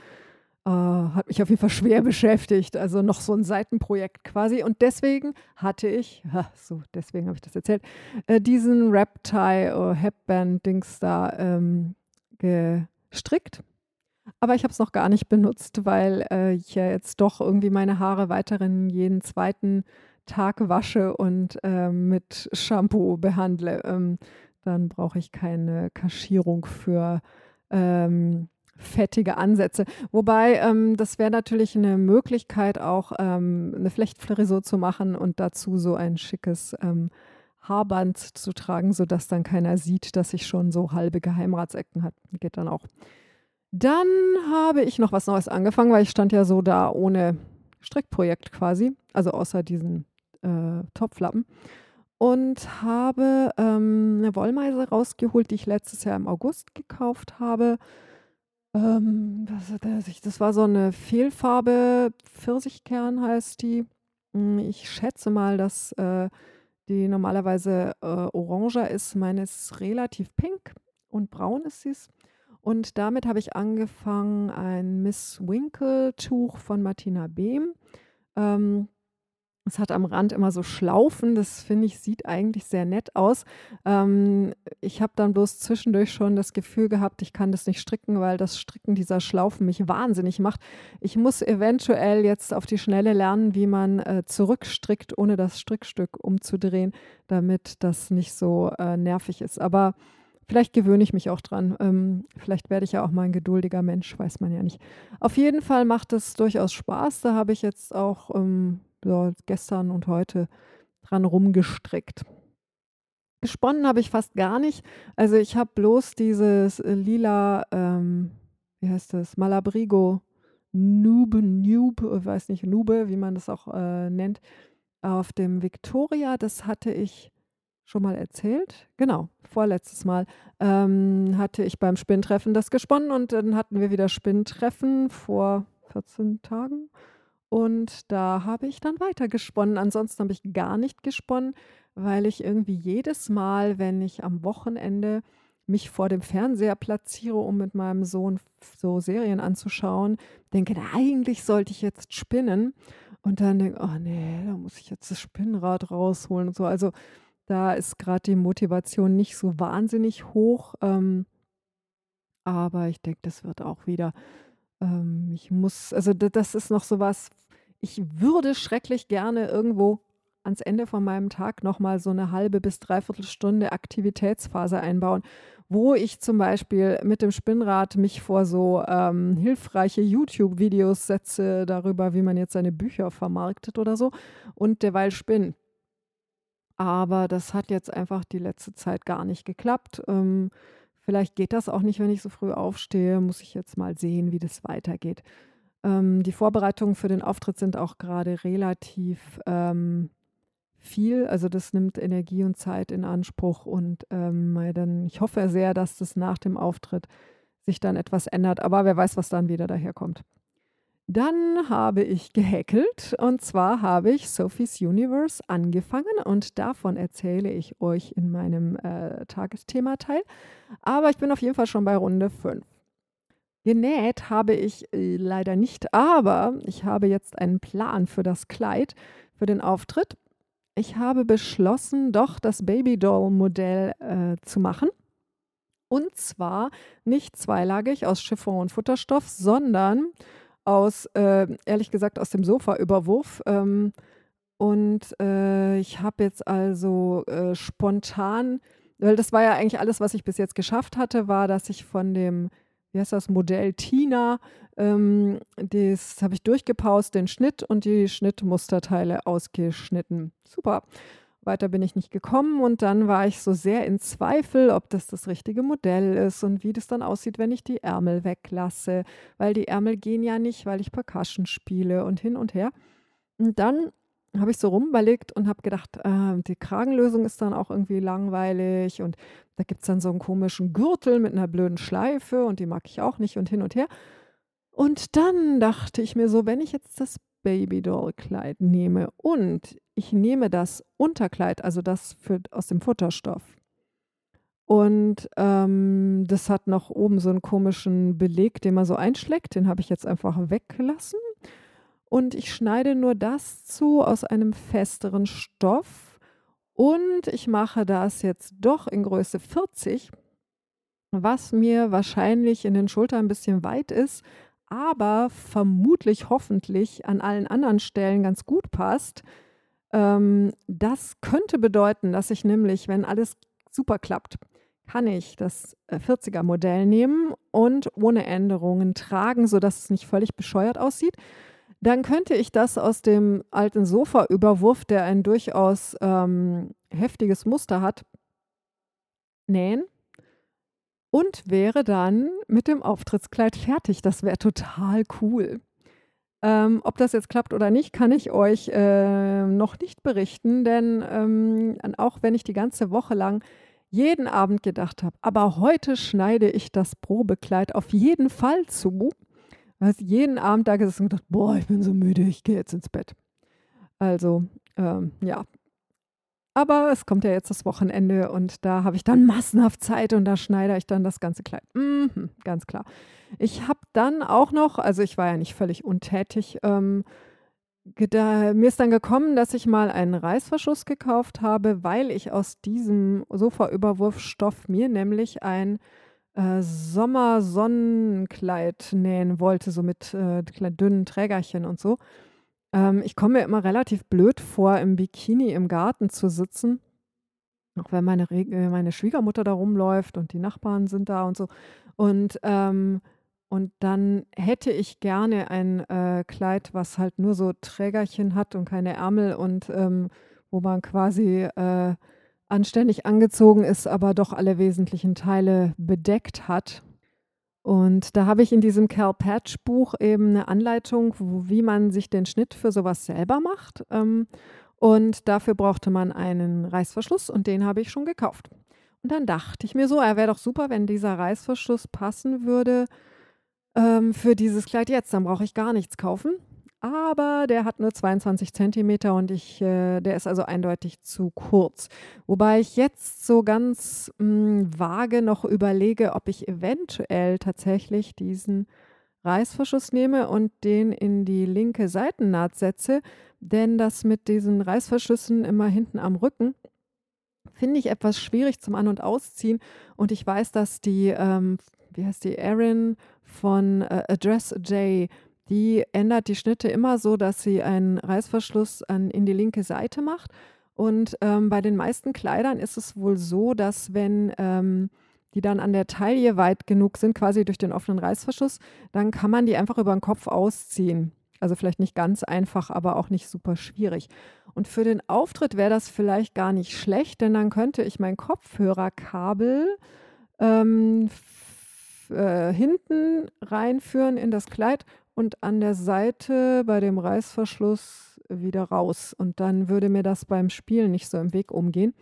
äh, hat mich auf jeden Fall schwer beschäftigt. Also noch so ein Seitenprojekt quasi. Und deswegen hatte ich, ha, so, deswegen habe ich das erzählt, äh, diesen Rap-Tie, äh, Headband-Dings da ähm, gestrickt. Aber ich habe es noch gar nicht benutzt, weil äh, ich ja jetzt doch irgendwie meine Haare weiterhin jeden zweiten Tag wasche und äh, mit Shampoo behandle. Ähm, dann brauche ich keine Kaschierung für ähm, fettige Ansätze. Wobei, ähm, das wäre natürlich eine Möglichkeit, auch ähm, eine Flechtfrisur zu machen und dazu so ein schickes ähm, Haarband zu tragen, sodass dann keiner sieht, dass ich schon so halbe Geheimratsecken habe. Geht dann auch. Dann habe ich noch was Neues angefangen, weil ich stand ja so da ohne Strickprojekt quasi, also außer diesen äh, Topflappen und habe ähm, eine Wollmeise rausgeholt, die ich letztes Jahr im August gekauft habe. Ähm, das, das war so eine Fehlfarbe, Pfirsichkern heißt die. Hm, ich schätze mal, dass äh, die normalerweise äh, oranger ist. Meine ist relativ pink und braun ist sie. Und damit habe ich angefangen, ein Miss Winkle Tuch von Martina Behm. Ähm, es hat am Rand immer so Schlaufen, das finde ich, sieht eigentlich sehr nett aus. Ähm, ich habe dann bloß zwischendurch schon das Gefühl gehabt, ich kann das nicht stricken, weil das Stricken dieser Schlaufen mich wahnsinnig macht. Ich muss eventuell jetzt auf die Schnelle lernen, wie man äh, zurückstrickt, ohne das Strickstück umzudrehen, damit das nicht so äh, nervig ist. Aber Vielleicht gewöhne ich mich auch dran. Ähm, vielleicht werde ich ja auch mal ein geduldiger Mensch, weiß man ja nicht. Auf jeden Fall macht es durchaus Spaß. Da habe ich jetzt auch ähm, ja, gestern und heute dran rumgestrickt. Gesponnen habe ich fast gar nicht. Also ich habe bloß dieses äh, lila, ähm, wie heißt das, Malabrigo Nube, Nube, ich weiß nicht, Nube, wie man das auch äh, nennt, auf dem Victoria. Das hatte ich schon mal erzählt. Genau, vorletztes Mal ähm, hatte ich beim Spinntreffen das gesponnen und dann hatten wir wieder Spinntreffen vor 14 Tagen. Und da habe ich dann weiter gesponnen. Ansonsten habe ich gar nicht gesponnen. weil ich irgendwie jedes Mal, wenn ich am Wochenende mich vor dem Fernseher platziere, um mit meinem Sohn so Serien anzuschauen, denke, eigentlich sollte ich jetzt spinnen und dann denke, oh nee, da muss ich jetzt das Spinnrad rausholen und so. Also da ist gerade die Motivation nicht so wahnsinnig hoch, ähm, aber ich denke, das wird auch wieder. Ähm, ich muss, also das ist noch so was, ich würde schrecklich gerne irgendwo ans Ende von meinem Tag noch mal so eine halbe bis dreiviertel Stunde Aktivitätsphase einbauen, wo ich zum Beispiel mit dem Spinnrad mich vor so ähm, hilfreiche YouTube-Videos setze darüber, wie man jetzt seine Bücher vermarktet oder so und derweil spinne. Aber das hat jetzt einfach die letzte Zeit gar nicht geklappt. Ähm, vielleicht geht das auch nicht, wenn ich so früh aufstehe. Muss ich jetzt mal sehen, wie das weitergeht. Ähm, die Vorbereitungen für den Auftritt sind auch gerade relativ ähm, viel. Also das nimmt Energie und Zeit in Anspruch und ähm, dann, ich hoffe sehr, dass das nach dem Auftritt sich dann etwas ändert. Aber wer weiß, was dann wieder daherkommt. Dann habe ich gehäkelt und zwar habe ich Sophie's Universe angefangen und davon erzähle ich euch in meinem äh, Tagesthema-Teil. Aber ich bin auf jeden Fall schon bei Runde 5. Genäht habe ich äh, leider nicht, aber ich habe jetzt einen Plan für das Kleid, für den Auftritt ich habe beschlossen, doch das Babydoll-Modell äh, zu machen. Und zwar nicht zweilagig aus Chiffon und Futterstoff, sondern aus, äh, ehrlich gesagt, aus dem Sofaüberwurf. Ähm, und äh, ich habe jetzt also äh, spontan, weil das war ja eigentlich alles, was ich bis jetzt geschafft hatte, war, dass ich von dem wie heißt das, Modell Tina. Ähm, das habe ich durchgepaust, den Schnitt und die Schnittmusterteile ausgeschnitten. Super. Weiter bin ich nicht gekommen und dann war ich so sehr in Zweifel, ob das das richtige Modell ist und wie das dann aussieht, wenn ich die Ärmel weglasse, weil die Ärmel gehen ja nicht, weil ich Percussion spiele und hin und her. Und dann habe ich so rumüberlegt und habe gedacht, äh, die Kragenlösung ist dann auch irgendwie langweilig und da gibt es dann so einen komischen Gürtel mit einer blöden Schleife und die mag ich auch nicht und hin und her. Und dann dachte ich mir so, wenn ich jetzt das Babydoll-Kleid nehme und ich nehme das Unterkleid, also das für, aus dem Futterstoff, und ähm, das hat noch oben so einen komischen Beleg, den man so einschlägt, den habe ich jetzt einfach weggelassen und ich schneide nur das zu aus einem festeren Stoff und ich mache das jetzt doch in Größe 40, was mir wahrscheinlich in den Schultern ein bisschen weit ist, aber vermutlich hoffentlich an allen anderen Stellen ganz gut passt. Ähm, das könnte bedeuten, dass ich nämlich, wenn alles super klappt, kann ich das 40er äh, Modell nehmen und ohne Änderungen tragen, sodass es nicht völlig bescheuert aussieht dann könnte ich das aus dem alten Sofa-Überwurf, der ein durchaus ähm, heftiges Muster hat, nähen und wäre dann mit dem Auftrittskleid fertig. Das wäre total cool. Ähm, ob das jetzt klappt oder nicht, kann ich euch äh, noch nicht berichten, denn ähm, auch wenn ich die ganze Woche lang jeden Abend gedacht habe, aber heute schneide ich das Probekleid auf jeden Fall zu, hast jeden Abend da gesessen und gedacht, boah, ich bin so müde, ich gehe jetzt ins Bett. Also, ähm, ja. Aber es kommt ja jetzt das Wochenende und da habe ich dann massenhaft Zeit und da schneide ich dann das ganze Kleid. Mhm, ganz klar. Ich habe dann auch noch, also ich war ja nicht völlig untätig, ähm, mir ist dann gekommen, dass ich mal einen Reißverschluss gekauft habe, weil ich aus diesem Sofaüberwurfstoff mir nämlich ein äh, Sommersonnenkleid nähen wollte, so mit äh, dünnen Trägerchen und so. Ähm, ich komme mir immer relativ blöd vor, im Bikini im Garten zu sitzen. Auch wenn meine, Re äh, meine Schwiegermutter da rumläuft und die Nachbarn sind da und so. Und, ähm, und dann hätte ich gerne ein äh, Kleid, was halt nur so Trägerchen hat und keine Ärmel und ähm, wo man quasi äh, anständig angezogen ist, aber doch alle wesentlichen Teile bedeckt hat. Und da habe ich in diesem Cal Patch Buch eben eine Anleitung, wie man sich den Schnitt für sowas selber macht. Ähm, und dafür brauchte man einen Reißverschluss und den habe ich schon gekauft. Und dann dachte ich mir so, er wäre doch super, wenn dieser Reißverschluss passen würde ähm, für dieses Kleid jetzt. Dann brauche ich gar nichts kaufen. Aber der hat nur 22 Zentimeter und ich, äh, der ist also eindeutig zu kurz. Wobei ich jetzt so ganz mh, hm, vage noch überlege, ob ich eventuell tatsächlich diesen Reißverschluss nehme und den in die linke Seitennaht setze, denn das mit diesen Reißverschlüssen immer hinten am Rücken finde ich etwas schwierig zum An- und Ausziehen. Und ich weiß, dass die, ähm, wie heißt die, Erin von äh, Address J, die ändert die Schnitte immer so, dass sie einen Reißverschluss an, in die linke Seite macht. Und ähm, bei den meisten Kleidern ist es wohl so, dass wenn ähm, die dann an der Taille weit genug sind, quasi durch den offenen Reißverschluss, dann kann man die einfach über den Kopf ausziehen. Also vielleicht nicht ganz einfach, aber auch nicht super schwierig. Und für den Auftritt wäre das vielleicht gar nicht schlecht, denn dann könnte ich mein Kopfhörerkabel ähm, äh, hinten reinführen in das Kleid und an der Seite bei dem Reißverschluss wieder raus. Und dann würde mir das beim Spielen nicht so im Weg umgehen.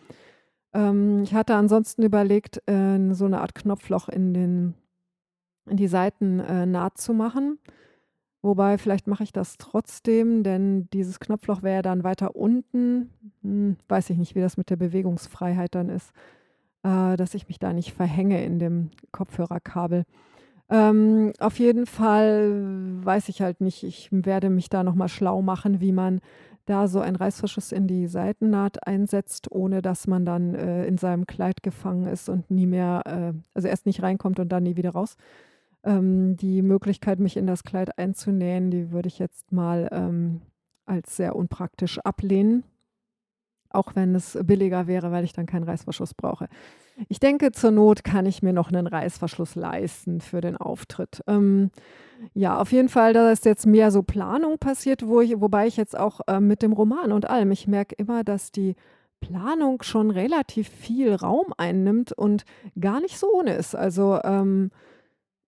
Ähm, ich hatte ansonsten überlegt, äh, so eine Art Knopfloch in, den, in die Seiten äh, naht zu machen. Wobei, vielleicht mache ich das trotzdem, denn dieses Knopfloch wäre dann weiter unten. Hm, weiß ich nicht, wie das mit der Bewegungsfreiheit dann ist, äh, dass ich mich da nicht verhänge in dem Kopfhörerkabel. Ähm, auf jeden Fall weiß ich halt nicht. Ich werde mich da nochmal schlau machen, wie man da so einen Reißverschluss in die Seitennaht einsetzt, ohne dass man dann äh, in seinem Kleid gefangen ist und nie mehr, äh, also erst nicht reinkommt und dann nie wieder raus. Ähm, die Möglichkeit, mich in das Kleid einzunähen, die würde ich jetzt mal ähm, als sehr unpraktisch ablehnen. Auch wenn es billiger wäre, weil ich dann keinen Reißverschluss brauche. Ich denke, zur Not kann ich mir noch einen Reißverschluss leisten für den Auftritt. Ähm, ja, auf jeden Fall, da ist jetzt mehr so Planung passiert, wo ich, wobei ich jetzt auch äh, mit dem Roman und allem, ich merke immer, dass die Planung schon relativ viel Raum einnimmt und gar nicht so ohne ist. Also ähm,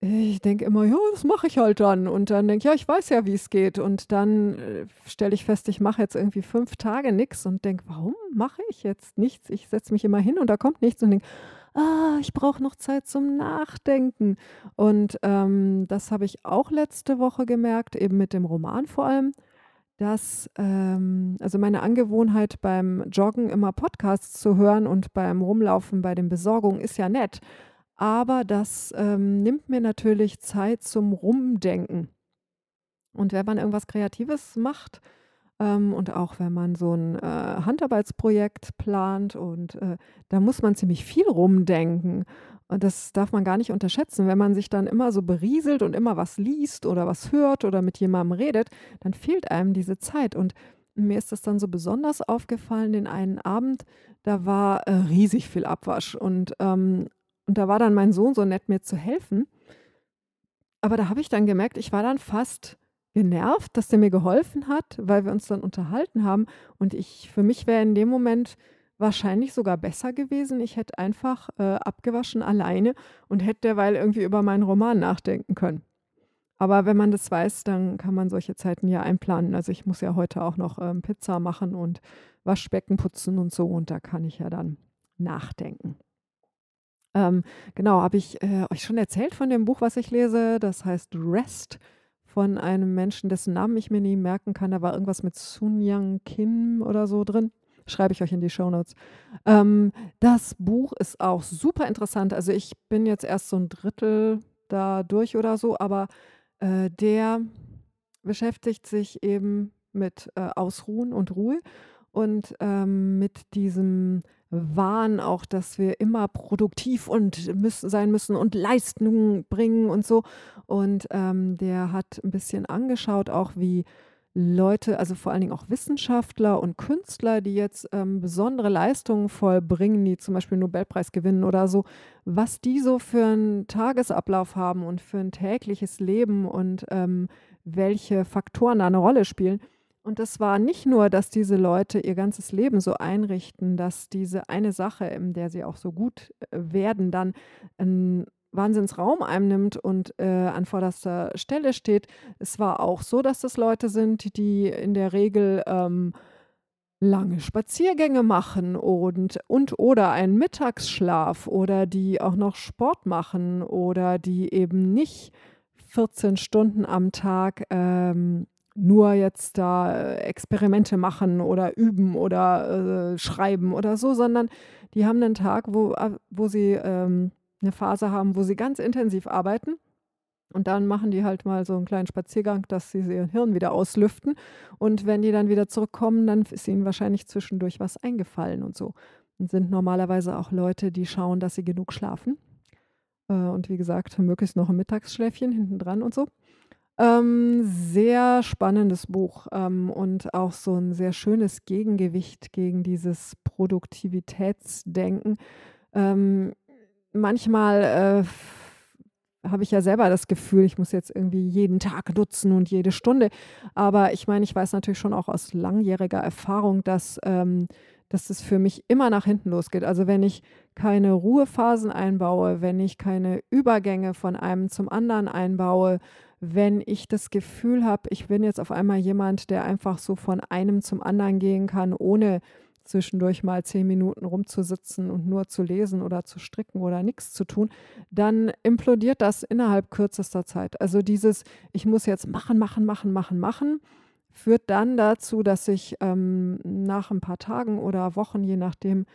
ich denke immer, ja, das mache ich halt dann. Und dann denke ich, ja, ich weiß ja, wie es geht. Und dann äh, stelle ich fest, ich mache jetzt irgendwie fünf Tage nichts und denke, warum mache ich jetzt nichts? Ich setze mich immer hin und da kommt nichts und denke, ah, ich brauche noch Zeit zum Nachdenken. Und ähm, das habe ich auch letzte Woche gemerkt, eben mit dem Roman vor allem, dass, ähm, also meine Angewohnheit beim Joggen immer Podcasts zu hören und beim Rumlaufen bei den Besorgungen ist ja nett. Aber das ähm, nimmt mir natürlich Zeit zum Rumdenken. Und wenn man irgendwas Kreatives macht ähm, und auch wenn man so ein äh, Handarbeitsprojekt plant und äh, da muss man ziemlich viel rumdenken. Und das darf man gar nicht unterschätzen. Wenn man sich dann immer so berieselt und immer was liest oder was hört oder mit jemandem redet, dann fehlt einem diese Zeit. Und mir ist das dann so besonders aufgefallen, den einen Abend, da war äh, riesig viel Abwasch. Und ähm, und da war dann mein Sohn so nett, mir zu helfen. Aber da habe ich dann gemerkt, ich war dann fast genervt, dass der mir geholfen hat, weil wir uns dann unterhalten haben. Und ich, für mich wäre in dem Moment wahrscheinlich sogar besser gewesen. Ich hätte einfach äh, abgewaschen alleine und hätte derweil irgendwie über meinen Roman nachdenken können. Aber wenn man das weiß, dann kann man solche Zeiten ja einplanen. Also ich muss ja heute auch noch ähm, Pizza machen und Waschbecken putzen und so. Und da kann ich ja dann nachdenken. Ähm, genau, habe ich äh, euch schon erzählt von dem Buch, was ich lese. Das heißt Rest von einem Menschen, dessen Namen ich mir nie merken kann. Da war irgendwas mit Sun Yang Kim oder so drin. Schreibe ich euch in die Show Notes. Ähm, das Buch ist auch super interessant. Also ich bin jetzt erst so ein Drittel da durch oder so, aber äh, der beschäftigt sich eben mit äh, Ausruhen und Ruhe und ähm, mit diesem Wahn auch, dass wir immer produktiv und müssen, sein müssen und Leistungen bringen und so. Und ähm, der hat ein bisschen angeschaut, auch wie Leute, also vor allen Dingen auch Wissenschaftler und Künstler, die jetzt ähm, besondere Leistungen vollbringen, die zum Beispiel Nobelpreis gewinnen oder so, was die so für einen Tagesablauf haben und für ein tägliches Leben und ähm, welche Faktoren da eine Rolle spielen. Und das war nicht nur, dass diese Leute ihr ganzes Leben so einrichten, dass diese eine Sache, in der sie auch so gut äh, werden, dann einen Wahnsinnsraum einnimmt und äh, an vorderster Stelle steht. Es war auch so, dass das Leute sind, die in der Regel ähm, lange Spaziergänge machen und, und oder einen Mittagsschlaf oder die auch noch Sport machen oder die eben nicht 14 Stunden am Tag ähm, nur jetzt da äh, Experimente machen oder üben oder äh, schreiben oder so, sondern die haben einen Tag, wo, äh, wo sie ähm, eine Phase haben, wo sie ganz intensiv arbeiten. Und dann machen die halt mal so einen kleinen Spaziergang, dass sie ihr Hirn wieder auslüften. Und wenn die dann wieder zurückkommen, dann ist ihnen wahrscheinlich zwischendurch was eingefallen und so. Und sind normalerweise auch Leute, die schauen, dass sie genug schlafen. Äh, und wie gesagt, möglichst noch ein Mittagsschläfchen hinten dran und so. Ähm, sehr spannendes Buch ähm, und auch so ein sehr schönes Gegengewicht gegen dieses Produktivitätsdenken. Ähm, manchmal äh, habe ich ja selber das Gefühl, ich muss jetzt irgendwie jeden Tag nutzen und jede Stunde. Aber ich meine, ich weiß natürlich schon auch aus langjähriger Erfahrung, dass ähm, dass es für mich immer nach hinten losgeht. Also wenn ich keine Ruhephasen einbaue, wenn ich keine Übergänge von einem zum anderen einbaue, wenn ich das Gefühl habe, ich bin jetzt auf einmal jemand, der einfach so von einem zum anderen gehen kann, ohne zwischendurch mal zehn Minuten rumzusitzen und nur zu lesen oder zu stricken oder nichts zu tun, dann implodiert das innerhalb kürzester Zeit. Also dieses, ich muss jetzt machen, machen, machen, machen, machen, führt dann dazu, dass ich ähm, nach ein paar Tagen oder Wochen, je nachdem,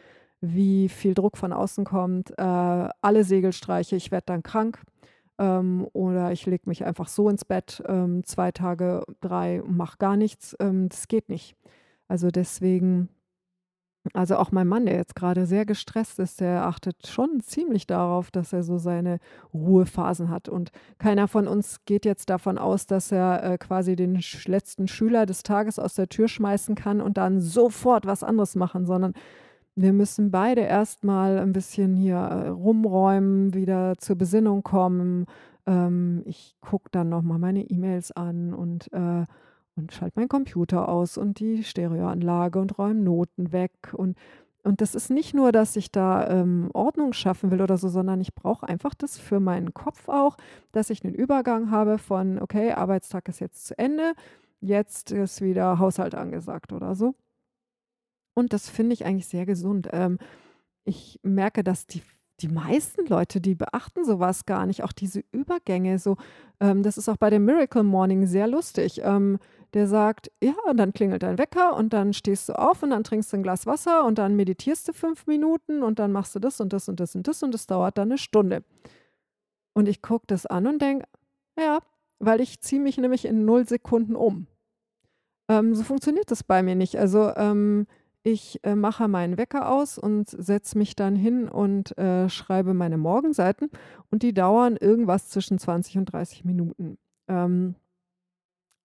wie viel Druck von außen kommt, äh, alle Segel streiche. Ich werde dann krank ähm, oder ich lege mich einfach so ins Bett, ähm, zwei Tage, drei und mache gar nichts. Ähm, das geht nicht. Also deswegen also auch mein Mann, der jetzt gerade sehr gestresst ist, der achtet schon ziemlich darauf, dass er so seine Ruhephasen hat. Und keiner von uns geht jetzt davon aus, dass er äh, quasi den letzten Schüler des Tages aus der Tür schmeißen kann und dann sofort was anderes machen, sondern wir müssen beide erstmal ein bisschen hier äh, rumräumen, wieder zur Besinnung kommen. Ähm, ich gucke dann nochmal meine E-Mails an und äh, und schalte meinen Computer aus und die Stereoanlage und räume Noten weg. Und, und das ist nicht nur, dass ich da ähm, Ordnung schaffen will oder so, sondern ich brauche einfach das für meinen Kopf auch, dass ich einen Übergang habe von, okay, Arbeitstag ist jetzt zu Ende, jetzt ist wieder Haushalt angesagt oder so. Und das finde ich eigentlich sehr gesund. Ähm, ich merke, dass die die meisten Leute, die beachten sowas gar nicht, auch diese Übergänge. So, ähm, das ist auch bei dem Miracle Morning sehr lustig. Ähm, der sagt, ja, und dann klingelt dein Wecker und dann stehst du auf und dann trinkst du ein Glas Wasser und dann meditierst du fünf Minuten und dann machst du das und das und das und das und das dauert dann eine Stunde. Und ich gucke das an und denke, ja, weil ich ziehe mich nämlich in null Sekunden um. Ähm, so funktioniert das bei mir nicht. Also ähm, ich äh, mache meinen Wecker aus und setze mich dann hin und äh, schreibe meine Morgenseiten und die dauern irgendwas zwischen 20 und 30 Minuten. Ähm,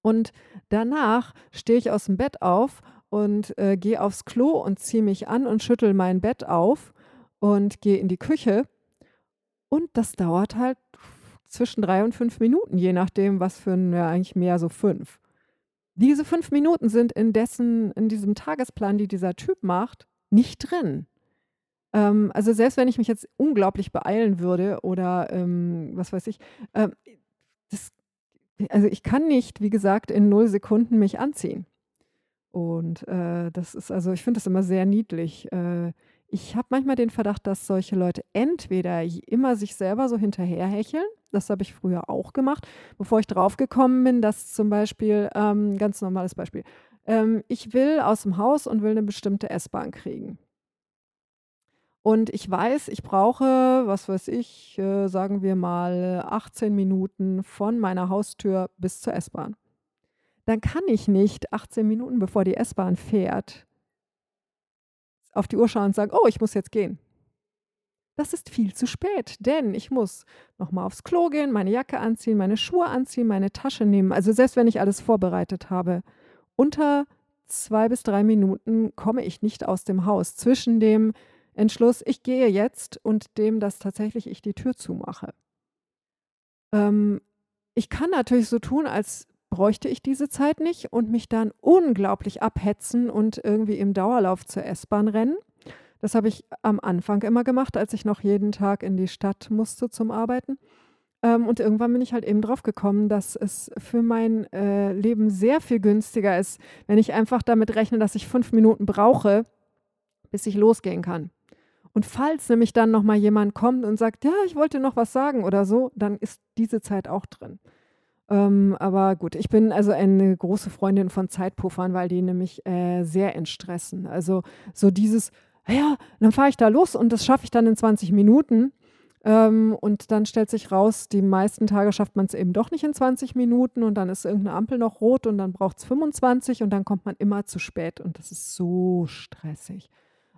und danach stehe ich aus dem Bett auf und äh, gehe aufs Klo und ziehe mich an und schüttel mein Bett auf und gehe in die Küche. Und das dauert halt zwischen drei und fünf Minuten, je nachdem, was für ein, ja, eigentlich mehr so fünf. Diese fünf Minuten sind in dessen, in diesem Tagesplan, die dieser Typ macht, nicht drin. Ähm, also selbst wenn ich mich jetzt unglaublich beeilen würde oder ähm, was weiß ich, äh, das, also ich kann nicht, wie gesagt, in null Sekunden mich anziehen. Und äh, das ist also, ich finde das immer sehr niedlich. Äh, ich habe manchmal den Verdacht, dass solche Leute entweder immer sich selber so hinterherhecheln, das habe ich früher auch gemacht, bevor ich draufgekommen bin, dass zum Beispiel, ähm, ganz normales Beispiel, ähm, ich will aus dem Haus und will eine bestimmte S-Bahn kriegen. Und ich weiß, ich brauche, was weiß ich, äh, sagen wir mal 18 Minuten von meiner Haustür bis zur S-Bahn. Dann kann ich nicht 18 Minuten, bevor die S-Bahn fährt, auf die Uhr schauen und sagen, oh, ich muss jetzt gehen. Das ist viel zu spät, denn ich muss nochmal aufs Klo gehen, meine Jacke anziehen, meine Schuhe anziehen, meine Tasche nehmen. Also selbst wenn ich alles vorbereitet habe, unter zwei bis drei Minuten komme ich nicht aus dem Haus zwischen dem Entschluss, ich gehe jetzt und dem, dass tatsächlich ich die Tür zumache. Ähm, ich kann natürlich so tun, als bräuchte ich diese Zeit nicht und mich dann unglaublich abhetzen und irgendwie im Dauerlauf zur S-Bahn rennen. Das habe ich am Anfang immer gemacht, als ich noch jeden Tag in die Stadt musste zum Arbeiten. Ähm, und irgendwann bin ich halt eben drauf gekommen, dass es für mein äh, Leben sehr viel günstiger ist, wenn ich einfach damit rechne, dass ich fünf Minuten brauche, bis ich losgehen kann. Und falls nämlich dann nochmal jemand kommt und sagt, ja, ich wollte noch was sagen oder so, dann ist diese Zeit auch drin. Ähm, aber gut, ich bin also eine große Freundin von Zeitpuffern, weil die nämlich äh, sehr entstressen. Also so dieses, ja, dann fahre ich da los und das schaffe ich dann in 20 Minuten. Ähm, und dann stellt sich raus, die meisten Tage schafft man es eben doch nicht in 20 Minuten und dann ist irgendeine Ampel noch rot und dann braucht es 25 und dann kommt man immer zu spät und das ist so stressig.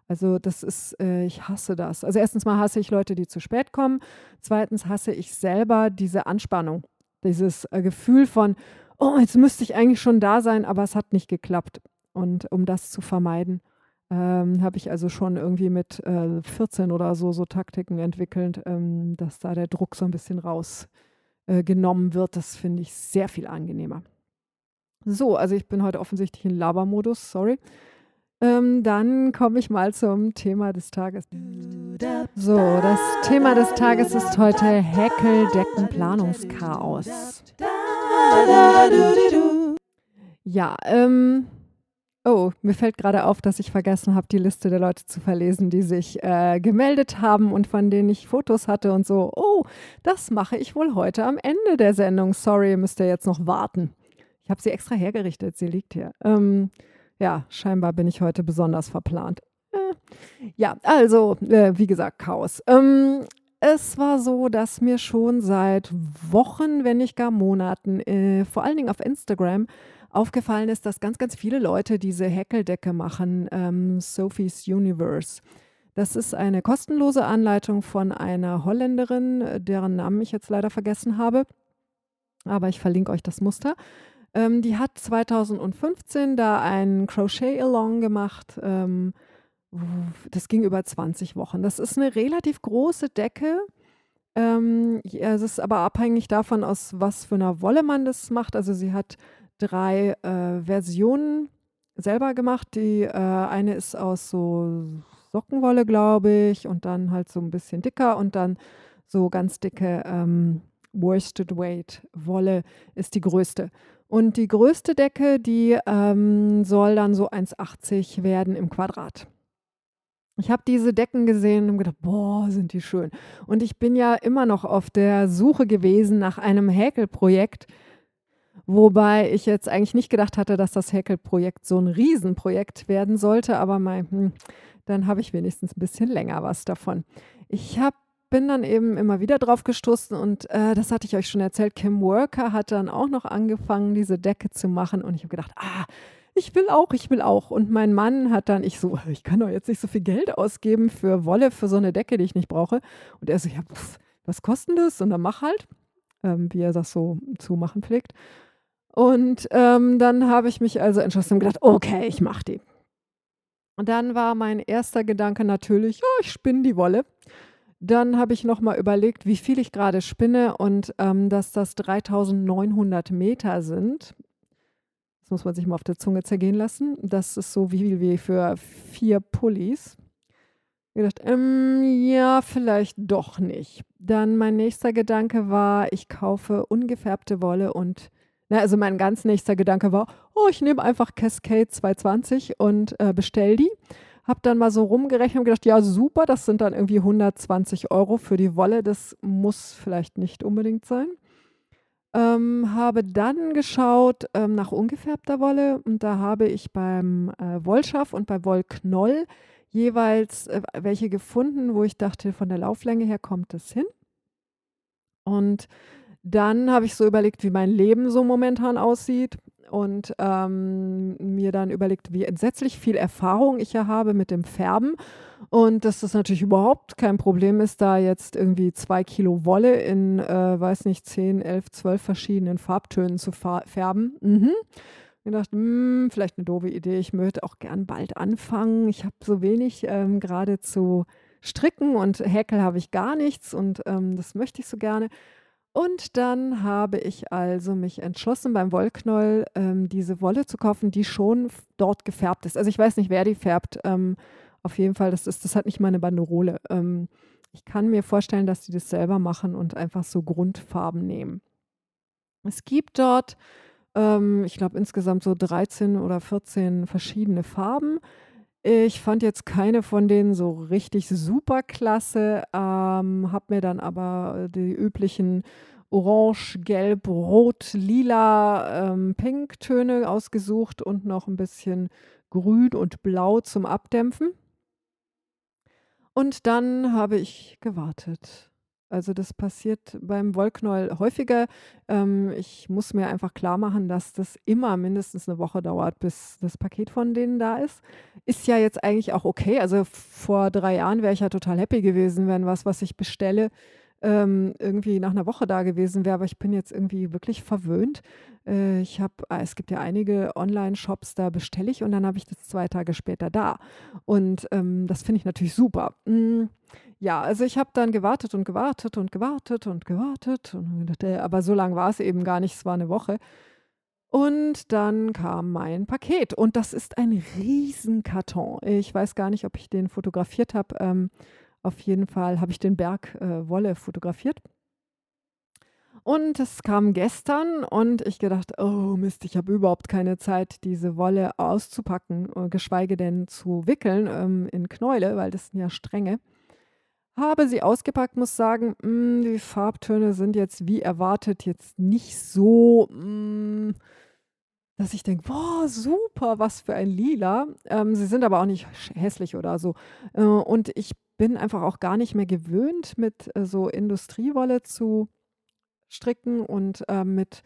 Also das ist, äh, ich hasse das. Also erstens mal hasse ich Leute, die zu spät kommen. Zweitens hasse ich selber diese Anspannung. Dieses äh, Gefühl von, oh, jetzt müsste ich eigentlich schon da sein, aber es hat nicht geklappt. Und um das zu vermeiden, ähm, habe ich also schon irgendwie mit äh, 14 oder so so Taktiken entwickelt, ähm, dass da der Druck so ein bisschen rausgenommen äh, wird. Das finde ich sehr viel angenehmer. So, also ich bin heute offensichtlich in Labermodus, sorry. Ähm, dann komme ich mal zum Thema des Tages. So, das Thema des Tages ist heute Häkeldeckenplanungschaos. Ja, ähm, oh, mir fällt gerade auf, dass ich vergessen habe, die Liste der Leute zu verlesen, die sich äh, gemeldet haben und von denen ich Fotos hatte und so. Oh, das mache ich wohl heute am Ende der Sendung. Sorry, müsst ihr jetzt noch warten. Ich habe sie extra hergerichtet, sie liegt hier. Ähm, ja, scheinbar bin ich heute besonders verplant. Äh, ja, also, äh, wie gesagt, Chaos. Ähm, es war so, dass mir schon seit Wochen, wenn nicht gar Monaten, äh, vor allen Dingen auf Instagram, aufgefallen ist, dass ganz, ganz viele Leute diese Häkeldecke machen, ähm, Sophie's Universe. Das ist eine kostenlose Anleitung von einer Holländerin, deren Namen ich jetzt leider vergessen habe. Aber ich verlinke euch das Muster. Ähm, die hat 2015 da ein Crochet-Along gemacht. Ähm, das ging über 20 Wochen. Das ist eine relativ große Decke. Ähm, ja, es ist aber abhängig davon, aus was für einer Wolle man das macht. Also sie hat drei äh, Versionen selber gemacht. Die äh, eine ist aus so Sockenwolle, glaube ich, und dann halt so ein bisschen dicker und dann so ganz dicke ähm, Worsted Weight Wolle ist die größte. Und die größte Decke, die ähm, soll dann so 1,80 werden im Quadrat. Ich habe diese Decken gesehen und gedacht, boah, sind die schön. Und ich bin ja immer noch auf der Suche gewesen nach einem Häkelprojekt, wobei ich jetzt eigentlich nicht gedacht hatte, dass das Häkelprojekt so ein Riesenprojekt werden sollte, aber mein, hm, dann habe ich wenigstens ein bisschen länger was davon. Ich habe bin dann eben immer wieder drauf gestoßen und äh, das hatte ich euch schon erzählt. Kim Worker hat dann auch noch angefangen, diese Decke zu machen und ich habe gedacht, ah, ich will auch, ich will auch. Und mein Mann hat dann, ich so, ich kann doch jetzt nicht so viel Geld ausgeben für Wolle, für so eine Decke, die ich nicht brauche. Und er so, ja, pff, was kostet das? Und dann mach halt, ähm, wie er das so zu machen pflegt. Und ähm, dann habe ich mich also entschlossen und gedacht, okay, ich mache die. Und dann war mein erster Gedanke natürlich, ja, ich spinne die Wolle. Dann habe ich noch mal überlegt, wie viel ich gerade spinne und ähm, dass das 3900 Meter sind. Das muss man sich mal auf der Zunge zergehen lassen. Das ist so viel wie für vier Pullis. Ich gedacht, ähm, ja, vielleicht doch nicht. Dann mein nächster Gedanke war, ich kaufe ungefärbte Wolle und, na, also mein ganz nächster Gedanke war, oh, ich nehme einfach Cascade 220 und äh, bestell die. Habe dann mal so rumgerechnet und gedacht, ja, super, das sind dann irgendwie 120 Euro für die Wolle. Das muss vielleicht nicht unbedingt sein. Ähm, habe dann geschaut ähm, nach ungefärbter Wolle und da habe ich beim äh, Wollschaff und bei Wollknoll jeweils äh, welche gefunden, wo ich dachte, von der Lauflänge her kommt das hin. Und dann habe ich so überlegt, wie mein Leben so momentan aussieht und ähm, mir dann überlegt, wie entsetzlich viel Erfahrung ich ja habe mit dem Färben und dass das natürlich überhaupt kein Problem ist, da jetzt irgendwie zwei Kilo Wolle in, äh, weiß nicht, zehn, elf, zwölf verschiedenen Farbtönen zu färben. Mhm. Ich dachte, hm, vielleicht eine doofe Idee. Ich möchte auch gern bald anfangen. Ich habe so wenig ähm, gerade zu stricken und Häkel habe ich gar nichts und ähm, das möchte ich so gerne. Und dann habe ich also mich entschlossen, beim Wollknoll ähm, diese Wolle zu kaufen, die schon dort gefärbt ist. Also ich weiß nicht, wer die färbt. Ähm, auf jeden Fall, das, ist, das hat nicht meine Banderole. Ähm, ich kann mir vorstellen, dass die das selber machen und einfach so Grundfarben nehmen. Es gibt dort, ähm, ich glaube, insgesamt so 13 oder 14 verschiedene Farben. Ich fand jetzt keine von denen so richtig super klasse, ähm, habe mir dann aber die üblichen Orange, Gelb, Rot, Lila, ähm, Pink-Töne ausgesucht und noch ein bisschen Grün und Blau zum Abdämpfen. Und dann habe ich gewartet. Also, das passiert beim Wollknäuel häufiger. Ähm, ich muss mir einfach klar machen, dass das immer mindestens eine Woche dauert, bis das Paket von denen da ist. Ist ja jetzt eigentlich auch okay. Also, vor drei Jahren wäre ich ja total happy gewesen, wenn was, was ich bestelle, ähm, irgendwie nach einer Woche da gewesen wäre, aber ich bin jetzt irgendwie wirklich verwöhnt. Äh, ich habe ah, es gibt ja einige Online-Shops, da bestelle ich und dann habe ich das zwei Tage später da. Und, ähm, das finde ich natürlich super. Hm, ja, also ich habe dann gewartet und gewartet und gewartet und gewartet und äh, aber so lang war es eben gar nicht, es war eine Woche. Und dann kam mein Paket und das ist ein Riesenkarton. Ich weiß gar nicht, ob ich den fotografiert habe. Ähm, auf jeden Fall habe ich den Berg, äh, Wolle fotografiert. Und es kam gestern und ich gedacht: „Oh Mist, ich habe überhaupt keine Zeit, diese Wolle auszupacken, äh, geschweige denn zu wickeln, ähm, in Knäule, weil das sind ja Stränge.“ Habe sie ausgepackt, muss sagen, hm, die Farbtöne sind jetzt wie erwartet jetzt nicht so, hm, dass ich denke: „Boah, super, was für ein Lila.“ Ähm, sie sind aber auch nicht hässlich oder so. Äh, und ich bin einfach auch gar nicht mehr gewöhnt, mit, äh, so Industriewolle zu stricken und, ähm, mit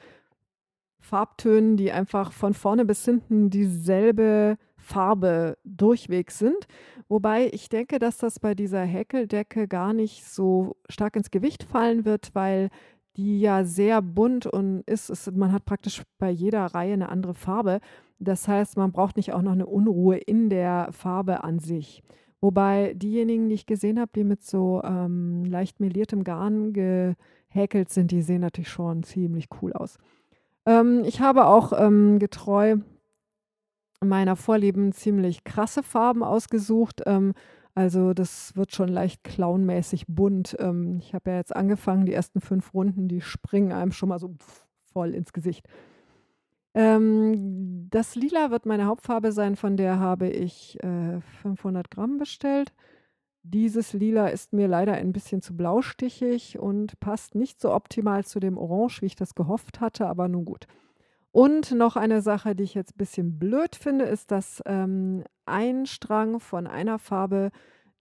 Farbtönen, die einfach von vorne bis hinten dieselbe Farbe durchwegs sind. Wobei ich denke, dass das bei dieser Häkeldecke gar nicht so stark ins Gewicht fallen wird, weil die ja sehr bunt und ist. Es man hat praktisch bei jeder Reihe eine andere Farbe. Das heißt, man braucht nicht auch noch eine Unruhe in der Farbe an sich. Wobei diejenigen, die ich gesehen habe, die mit so, ähm, leicht meliertem Garn gehäkelt sind, die sehen natürlich schon ziemlich cool aus. Ähm, ich habe auch, ähm, getreu meiner Vorlieben ziemlich krasse Farben ausgesucht. Ähm, also, das wird schon leicht clownmäßig bunt. Ähm, ich habe ja jetzt angefangen, die ersten fünf Runden, die springen einem schon mal so voll ins Gesicht. Ähm, das Lila wird meine Hauptfarbe sein, von der habe ich, äh, 500 Gramm bestellt. Dieses Lila ist mir leider ein bisschen zu blaustichig und passt nicht so optimal zu dem Orange, wie ich das gehofft hatte, aber nun gut. Und noch eine Sache, die ich jetzt ein bisschen blöd finde, ist, dass, ähm, ein Strang von einer Farbe,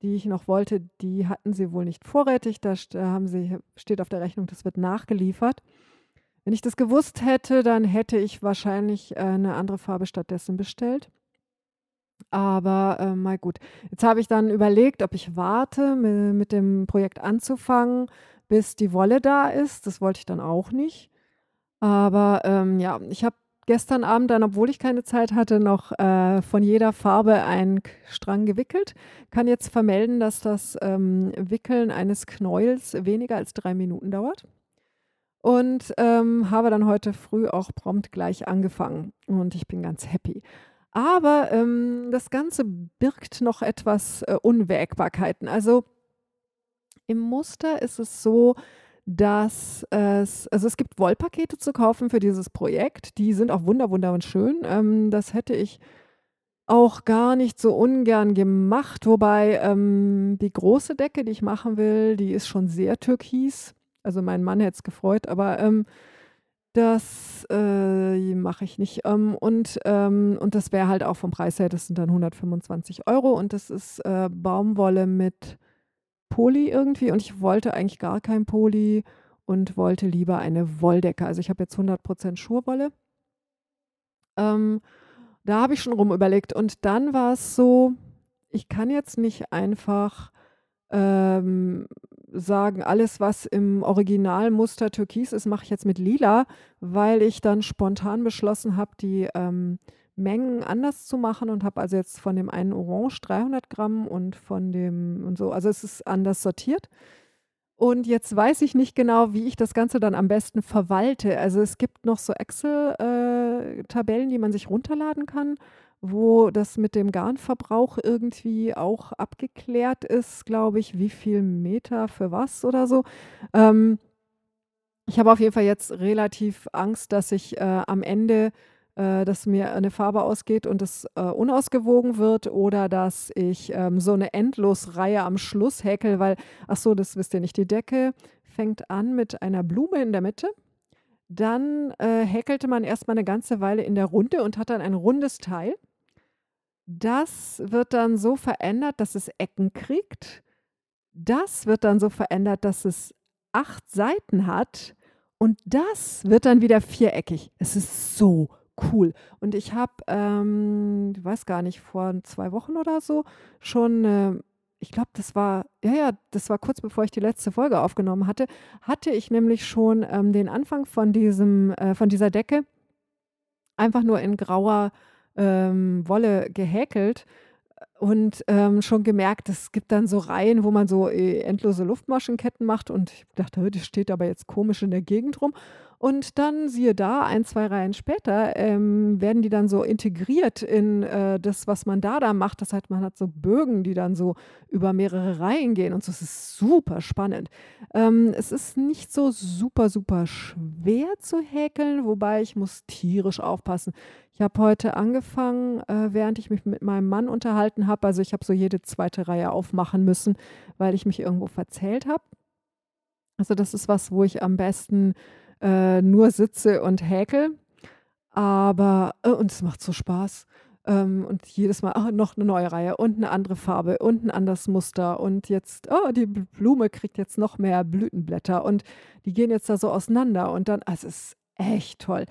die ich noch wollte, die hatten sie wohl nicht vorrätig. Da haben sie steht auf der Rechnung, das wird nachgeliefert. Wenn ich das gewusst hätte, dann hätte ich wahrscheinlich, äh, 'ne andere Farbe stattdessen bestellt. Aber, äh, mal gut. Jetzt habe ich dann überlegt, ob ich warte, mi mit dem Projekt anzufangen, bis die Wolle da ist. Das wollte ich dann auch nicht. Aber, ähm, ja, ich habe gestern Abend dann, obwohl ich keine Zeit hatte, noch, äh, von jeder Farbe einen Strang gewickelt. Kann jetzt vermelden, dass das, ähm, Wickeln eines Knäuels weniger als drei Minuten dauert. Und, ähm, habe dann heute früh auch prompt gleich angefangen und ich bin ganz happy. Aber, ähm, das Ganze birgt noch etwas, äh, Unwägbarkeiten. Also, im Muster ist es so, dass es also, es gibt Wollpakete zu kaufen für dieses Projekt. Die sind auch wunder wunderschön. Ähm, das hätte ich auch gar nicht so ungern gemacht, wobei, ähm, die große Decke, die ich machen will, die ist schon sehr türkis. Also, mein Mann hätte es gefreut, aber, ähm, das, äh, mache ich nicht. Ähm, und ähm, und das wäre halt auch vom Preis her das sind dann 125 Euro und das ist, äh, Baumwolle mit Poly irgendwie und ich wollte eigentlich gar kein Poly und wollte lieber eine Wolldecke. Also, ich habe jetzt 100% Schurwolle. Ähm, da habe ich schon rumüberlegt und dann war es so, ich kann jetzt nicht einfach, ähm sagen, alles, was im Originalmuster türkis ist, mache ich jetzt mit lila, weil ich dann spontan beschlossen habe, die, ähm, Mengen anders zu machen und habe also jetzt von dem einen Orange 300 Gramm und von dem und so also, es ist anders sortiert. Und jetzt weiß ich nicht genau, wie ich das Ganze dann am besten verwalte. Also, es gibt noch so Excel, äh, die man sich runterladen kann wo das mit dem Garnverbrauch irgendwie auch abgeklärt ist, glaube ich, wie viel Meter für was oder so. Ähm, ich habe auf jeden Fall jetzt relativ Angst, dass ich, äh, am Ende äh, dass mir eine Farbe ausgeht und es, äh, unausgewogen wird oder dass ich, ähm, so eine Endlosreihe am Schluss häkle, weil ach so, das wisst ihr nicht, die Decke fängt an mit einer Blume in der Mitte. Dann äh, häkelte man erstmal eine ganze Weile in der Runde und hat dann ein rundes Teil. Das wird dann so verändert, dass es Ecken kriegt. Das wird dann so verändert, dass es acht Seiten hat. Und das wird dann wieder viereckig. Es ist so cool. Und ich habe, ähm, ich weiß gar nicht, vor zwei Wochen oder so schon, äh, ich glaube, das war, ja, ja, das war kurz bevor ich die letzte Folge aufgenommen hatte, hatte ich nämlich schon ähm, den Anfang von diesem, äh, von dieser Decke einfach nur in grauer ähm, Wolle gehäkelt und ähm, schon gemerkt, es gibt dann so Reihen, wo man so äh, endlose Luftmaschenketten macht und ich dachte, das steht aber jetzt komisch in der Gegend rum. Und dann siehe da, ein, zwei Reihen später ähm, werden die dann so integriert in äh, das, was man da da macht. Das heißt, man hat so Bögen, die dann so über mehrere Reihen gehen und so. Es ist super spannend. Ähm, es ist nicht so super, super schwer zu häkeln, wobei ich muss tierisch aufpassen. Ich habe heute angefangen, äh, während ich mich mit meinem Mann unterhalten habe. Also ich habe so jede zweite Reihe aufmachen müssen, weil ich mich irgendwo verzählt habe. Also das ist was, wo ich am besten äh, nur sitze und häkel. Aber, äh, und es macht so Spaß. Ähm, und jedes Mal oh, noch eine neue Reihe und eine andere Farbe und ein anderes Muster. Und jetzt, oh, die Blume kriegt jetzt noch mehr Blütenblätter und die gehen jetzt da so auseinander. Und dann, also es ist echt toll.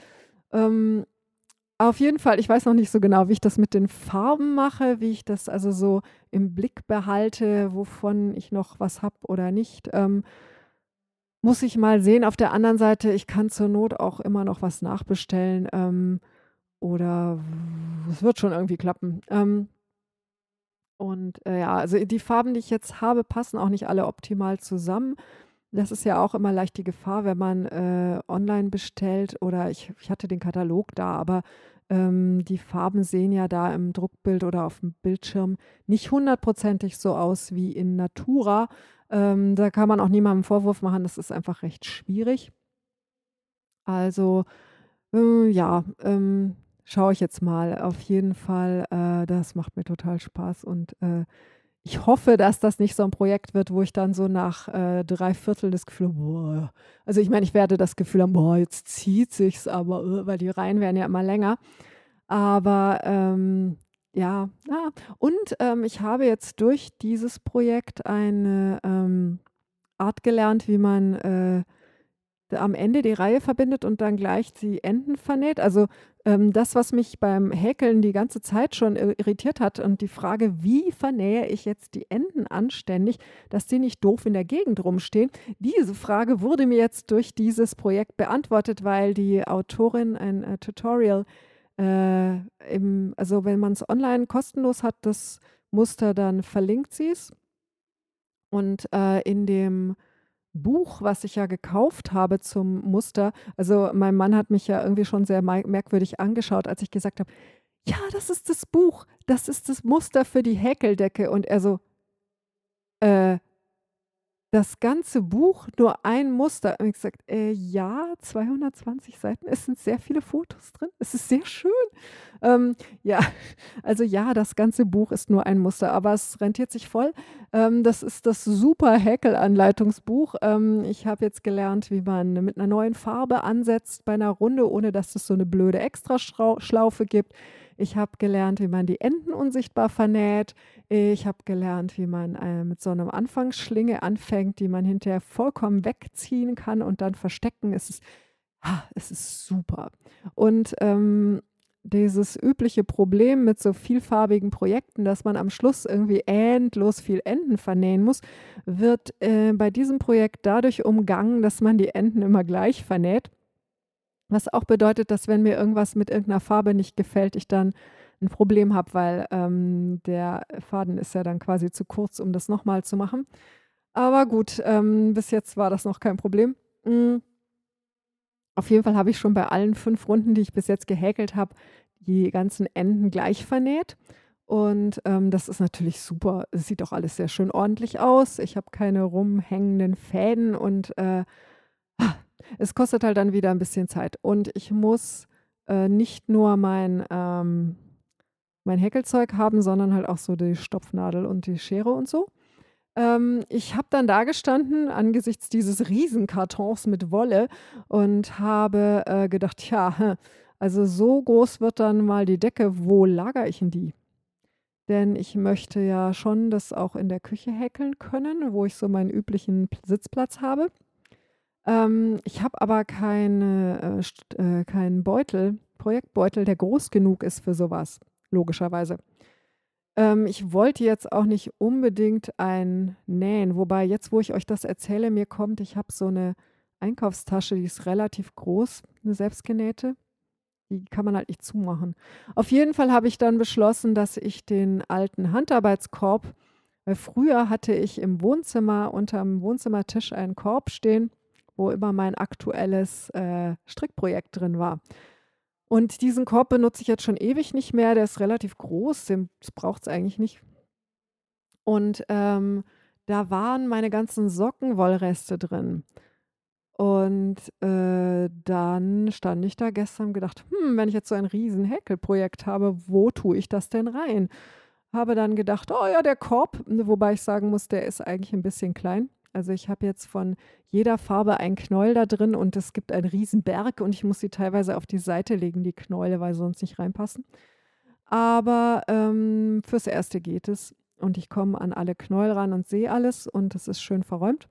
Ähm, auf jeden Fall, ich weiß noch nicht so genau, wie ich das mit den Farben mache, wie ich das also so im Blick behalte, wovon ich noch was habe oder nicht. Ähm, muss ich mal sehen. Auf der anderen Seite, ich kann zur Not auch immer noch was nachbestellen, ähm, oder es wird schon irgendwie klappen. Ähm und, äh, ja, also die Farben, die ich jetzt habe, passen auch nicht alle optimal zusammen. Das ist ja auch immer leicht die Gefahr, wenn man, äh, online bestellt oder ich ich hatte den Katalog da, aber, ähm, die Farben sehen ja da im Druckbild oder auf dem Bildschirm nicht hundertprozentig so aus wie in Natura. Ähm, da kann man auch niemandem Vorwurf machen, das ist einfach recht schwierig. Also, äh, ja, ähm, schaue ich jetzt mal. Auf jeden Fall, äh, das macht mir total Spaß und, äh, ich hoffe, dass das nicht so ein Projekt wird, wo ich dann so nach, äh, 3 das Gefühl habe: „Boah“ also, ich meine, ich werde das Gefühl haben: „Boah, jetzt zieht sich's aber, äh“, weil die Reihen werden ja immer länger. Aber, ähm ja, ah, und, ähm, ich habe jetzt durch dieses Projekt eine, ähm, Art gelernt, wie man, äh, am Ende die Reihe verbindet und dann gleich die Enden vernäht. Also, ähm, das, was mich beim Häkeln die ganze Zeit schon irritiert hat und die Frage: „Wie vernähe ich jetzt die Enden anständig, dass die nicht doof in der Gegend rumstehen?“ Diese Frage wurde mir jetzt durch dieses Projekt beantwortet, weil die Autorin ein, äh, Tutorial äh, im, also wenn man es online kostenlos hat, das Muster, dann verlinkt sie es. Und äh, in dem Buch, was ich ja gekauft habe zum Muster, also mein Mann hat mich ja irgendwie schon sehr merkwürdig angeschaut, als ich gesagt habe, ja, das ist das Buch, das ist das Muster für die Häkeldecke. Und er so, äh, das ganze Buch nur ein Muster. Und ich gesagt, äh, ja, 220 Seiten, es sind sehr viele Fotos drin. Es ist sehr schön. Ähm, ja, <laughs> also ja, das ganze Buch ist nur ein Muster, aber es rentiert sich voll. Ähm, das ist das super Häkel-Anleitungsbuch. Ähm, ich habe jetzt gelernt, wie man mit einer neuen Farbe ansetzt bei einer Runde, ohne dass es so eine blöde Extraschlaufe gibt. Ich habe gelernt, wie man die Enden unsichtbar vernäht. Ich habe gelernt, wie man äh, mit so einem Anfangsschlinge anfängt, die man hinterher vollkommen wegziehen kann und dann verstecken. Es ist, ah, es ist super. Und ähm, dieses übliche Problem mit so vielfarbigen Projekten, dass man am Schluss irgendwie endlos viel Enden vernähen muss, wird äh, bei diesem Projekt dadurch umgangen, dass man die Enden immer gleich vernäht. Was auch bedeutet, dass wenn mir irgendwas mit irgendeiner Farbe nicht gefällt, ich dann ein Problem habe, weil ähm, der Faden ist ja dann quasi zu kurz, um das nochmal zu machen. Aber gut, ähm, bis jetzt war das noch kein Problem. Mhm. Auf jeden Fall habe ich schon bei allen fünf Runden, die ich bis jetzt gehäkelt habe, die ganzen Enden gleich vernäht. Und ähm, das ist natürlich super. Es sieht auch alles sehr schön ordentlich aus. Ich habe keine rumhängenden Fäden und äh, es kostet halt dann wieder ein bisschen Zeit. Und ich muss äh, nicht nur mein, ähm, mein Häkelzeug haben, sondern halt auch so die Stopfnadel und die Schere und so. Ähm, ich habe dann dagestanden angesichts dieses Riesenkartons mit Wolle und habe, äh, gedacht: „Tja, hm, <laughs> also so groß wird dann mal die Decke, wo lagere ich denn die?“ Denn ich möchte ja schon das auch in der Küche häkeln können, wo ich so meinen üblichen Sitzplatz habe. Ähm, ich habe aber keine, äh, äh, keinen Beutel Projektbeutel, der groß genug ist für sowas, logischerweise. Ähm, ich wollte jetzt auch nicht unbedingt ein nähen, wobei jetzt, wo ich euch das erzähle, mir kommt, ich habe so eine Einkaufstasche, die ist relativ groß, eine selbstgenähte. Die kann man halt nicht zumachen. Auf jeden Fall habe ich dann beschlossen, dass ich den alten Handarbeitskorb weil früher hatte ich im Wohnzimmer unterm Wohnzimmertisch einen Korb stehen, wo immer mein aktuelles, äh, Strickprojekt drin war. Und diesen Korb benutze ich jetzt schon ewig nicht mehr. Der ist relativ groß, den braucht es eigentlich nicht. Und, ähm, da waren meine ganzen Sockenwollreste drin. Und, äh, dann stand ich da gestern und gedacht: „Hm, wenn ich jetzt so ein riesen Häkelprojekt habe, wo tue ich das denn rein?“ Habe dann gedacht: „Oh ja, der Korb“, wobei ich sagen muss, der ist eigentlich ein bisschen klein. Also, ich habe jetzt von jeder Farbe ein Knäuel da drin und es gibt einen Riesenberg und ich muss sie teilweise auf die Seite legen, die Knäule, weil sie sonst nicht reinpassen. Aber, ähm, fürs Erste geht es und ich komme an alle Knäuel ran und sehe alles und es ist schön verräumt.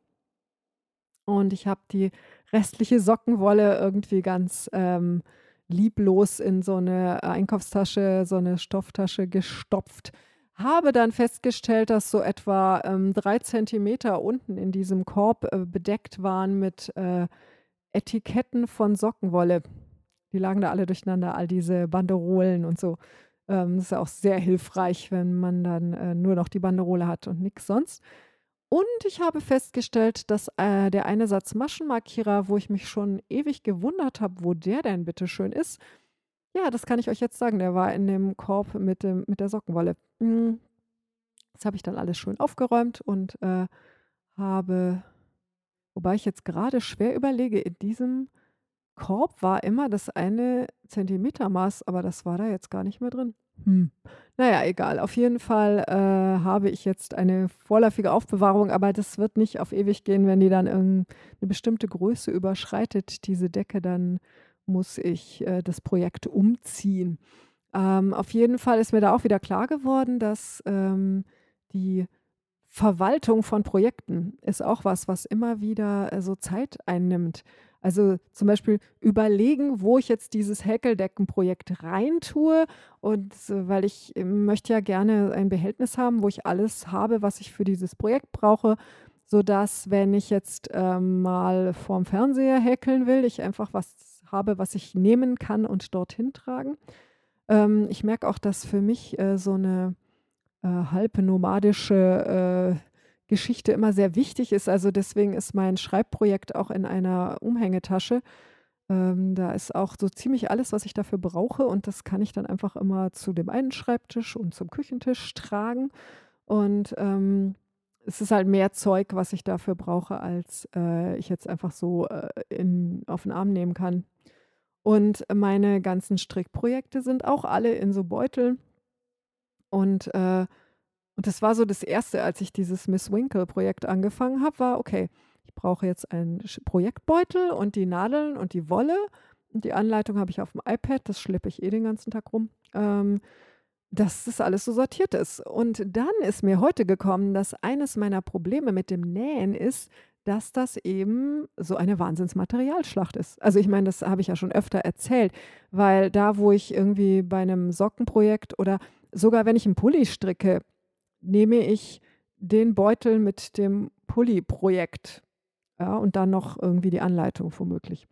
Und ich habe die restliche Sockenwolle irgendwie ganz, ähm, lieblos in so eine Einkaufstasche, so eine Stofftasche gestopft. Habe dann festgestellt, dass so etwa, ähm, 3 Zentimeter unten in diesem Korb, äh, bedeckt waren mit, äh, Etiketten von Sockenwolle. Die lagen da alle durcheinander, all diese Banderolen und so. Ähm, das ist ja auch sehr hilfreich, wenn man dann, äh, nur noch die Banderole hat und nix sonst. Und ich habe festgestellt, dass, äh, der eine Satz Maschenmarkierer, wo ich mich schon ewig gewundert habe, wo der denn bitte schön ist, ja, das kann ich euch jetzt sagen, der war in dem Korb mit dem mit der Sockenwolle. Hm, das habe ich dann alles schön aufgeräumt und, äh, habe wobei ich jetzt gerade schwer überlege, in diesem Korb war immer das eine Zentimetermaß, aber das war da jetzt gar nicht mehr drin. Hm. Na ja, egal. Auf jeden Fall, äh, habe ich jetzt eine vorläufige Aufbewahrung, aber das wird nicht auf ewig gehen, wenn die dann irgend 'ne bestimmte Größe überschreitet, diese Decke, dann muss ich, äh, das Projekt umziehen. Ähm, auf jeden Fall ist mir da auch wieder klar geworden, dass, ähm, die Verwaltung von Projekten ist auch was, was immer wieder, äh, so Zeit einnimmt. Also, zum Beispiel überlegen, wo ich jetzt dieses Häkeldeckenprojekt reintue und äh, weil ich äh, möchte ja gerne ein Behältnis haben, wo ich alles habe, was ich für dieses Projekt brauche, sodass, wenn ich jetzt, ähm, mal vorm Fernseher häkeln will, ich einfach was habe, was ich nehmen kann und dorthin tragen. Ähm, ich merke auch, dass für mich, äh, so eine äh, halb nomadische, äh, Geschichte immer sehr wichtig ist. Also, deswegen ist mein Schreibprojekt auch in einer Umhängetasche. Ähm, da ist auch so ziemlich alles, was ich dafür brauche und das kann ich dann einfach immer zu dem einen Schreibtisch und zum Küchentisch tragen. Und, ähm, es ist halt mehr Zeug, was ich dafür brauche, als, äh, ich jetzt einfach so, äh, in auf 'n Arm nehmen kann. Und meine ganzen Strickprojekte sind auch alle in so Beuteln. Und, äh und das war so das Erste, als ich dieses Miss Winkle-Projekt angefangen habe, war: „Okay, ich brauche jetzt einen Projektbeutel und die Nadeln und die Wolle und die Anleitung habe ich auf dem iPad, das schleppe ich eh den ganzen Tag rum, ähm, dass das alles so sortiert ist.“ Und dann ist mir heute gekommen, dass eines meiner Probleme mit dem Nähen ist, dass das eben so eine Wahnsinnsmaterialschlacht ist. Also, ich meine, das habe ich ja schon öfter erzählt, weil da, wo ich irgendwie bei einem Sockenprojekt oder sogar wenn ich 'n Pulli stricke, nehme ich den Beutel mit dem Pulli-Projekt, ja, und dann noch irgendwie die Anleitung womöglich.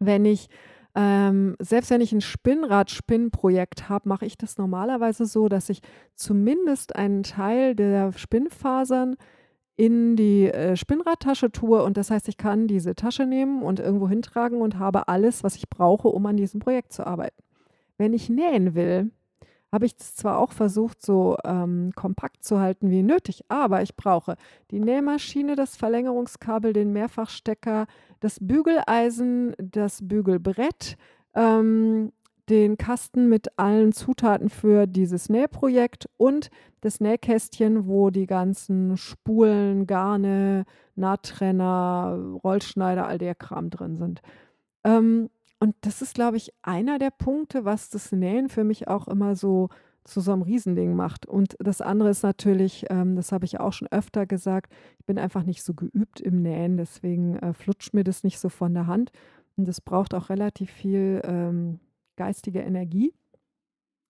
Wenn ich ähm, selbst wenn ich 'n Spinnrad-Spinnprojekt habe, mache ich das normalerweise so, dass ich zumindest einen Teil der Spinnfasern in die, äh, Spinnradtasche tue und das heißt, ich kann diese Tasche nehmen und irgendwo hintragen und habe alles, was ich brauche, um an diesem Projekt zu arbeiten. Wenn ich nähen will, habe ich das zwar auch versucht, so, ähm, kompakt zu halten wie nötig, aber ich brauche die Nähmaschine, das Verlängerungskabel, den Mehrfachstecker, das Bügeleisen, das Bügelbrett, ähm, den Kasten mit allen Zutaten für dieses Nähprojekt und das Nähkästchen, wo die ganzen Spulen, Garne, Nahttrenner, Rollschneider, all der Kram drin sind. Ähm, und das ist, glaube ich, einer der Punkte, was das Nähen für mich auch immer so zu so einem Riesending macht. Und das andere ist natürlich, ähm, das habe ich auch schon öfter gesagt, ich bin einfach nicht so geübt im Nähen, deswegen äh, flutscht mir das nicht so von der Hand. Und das braucht auch relativ viel ähm, geistige Energie.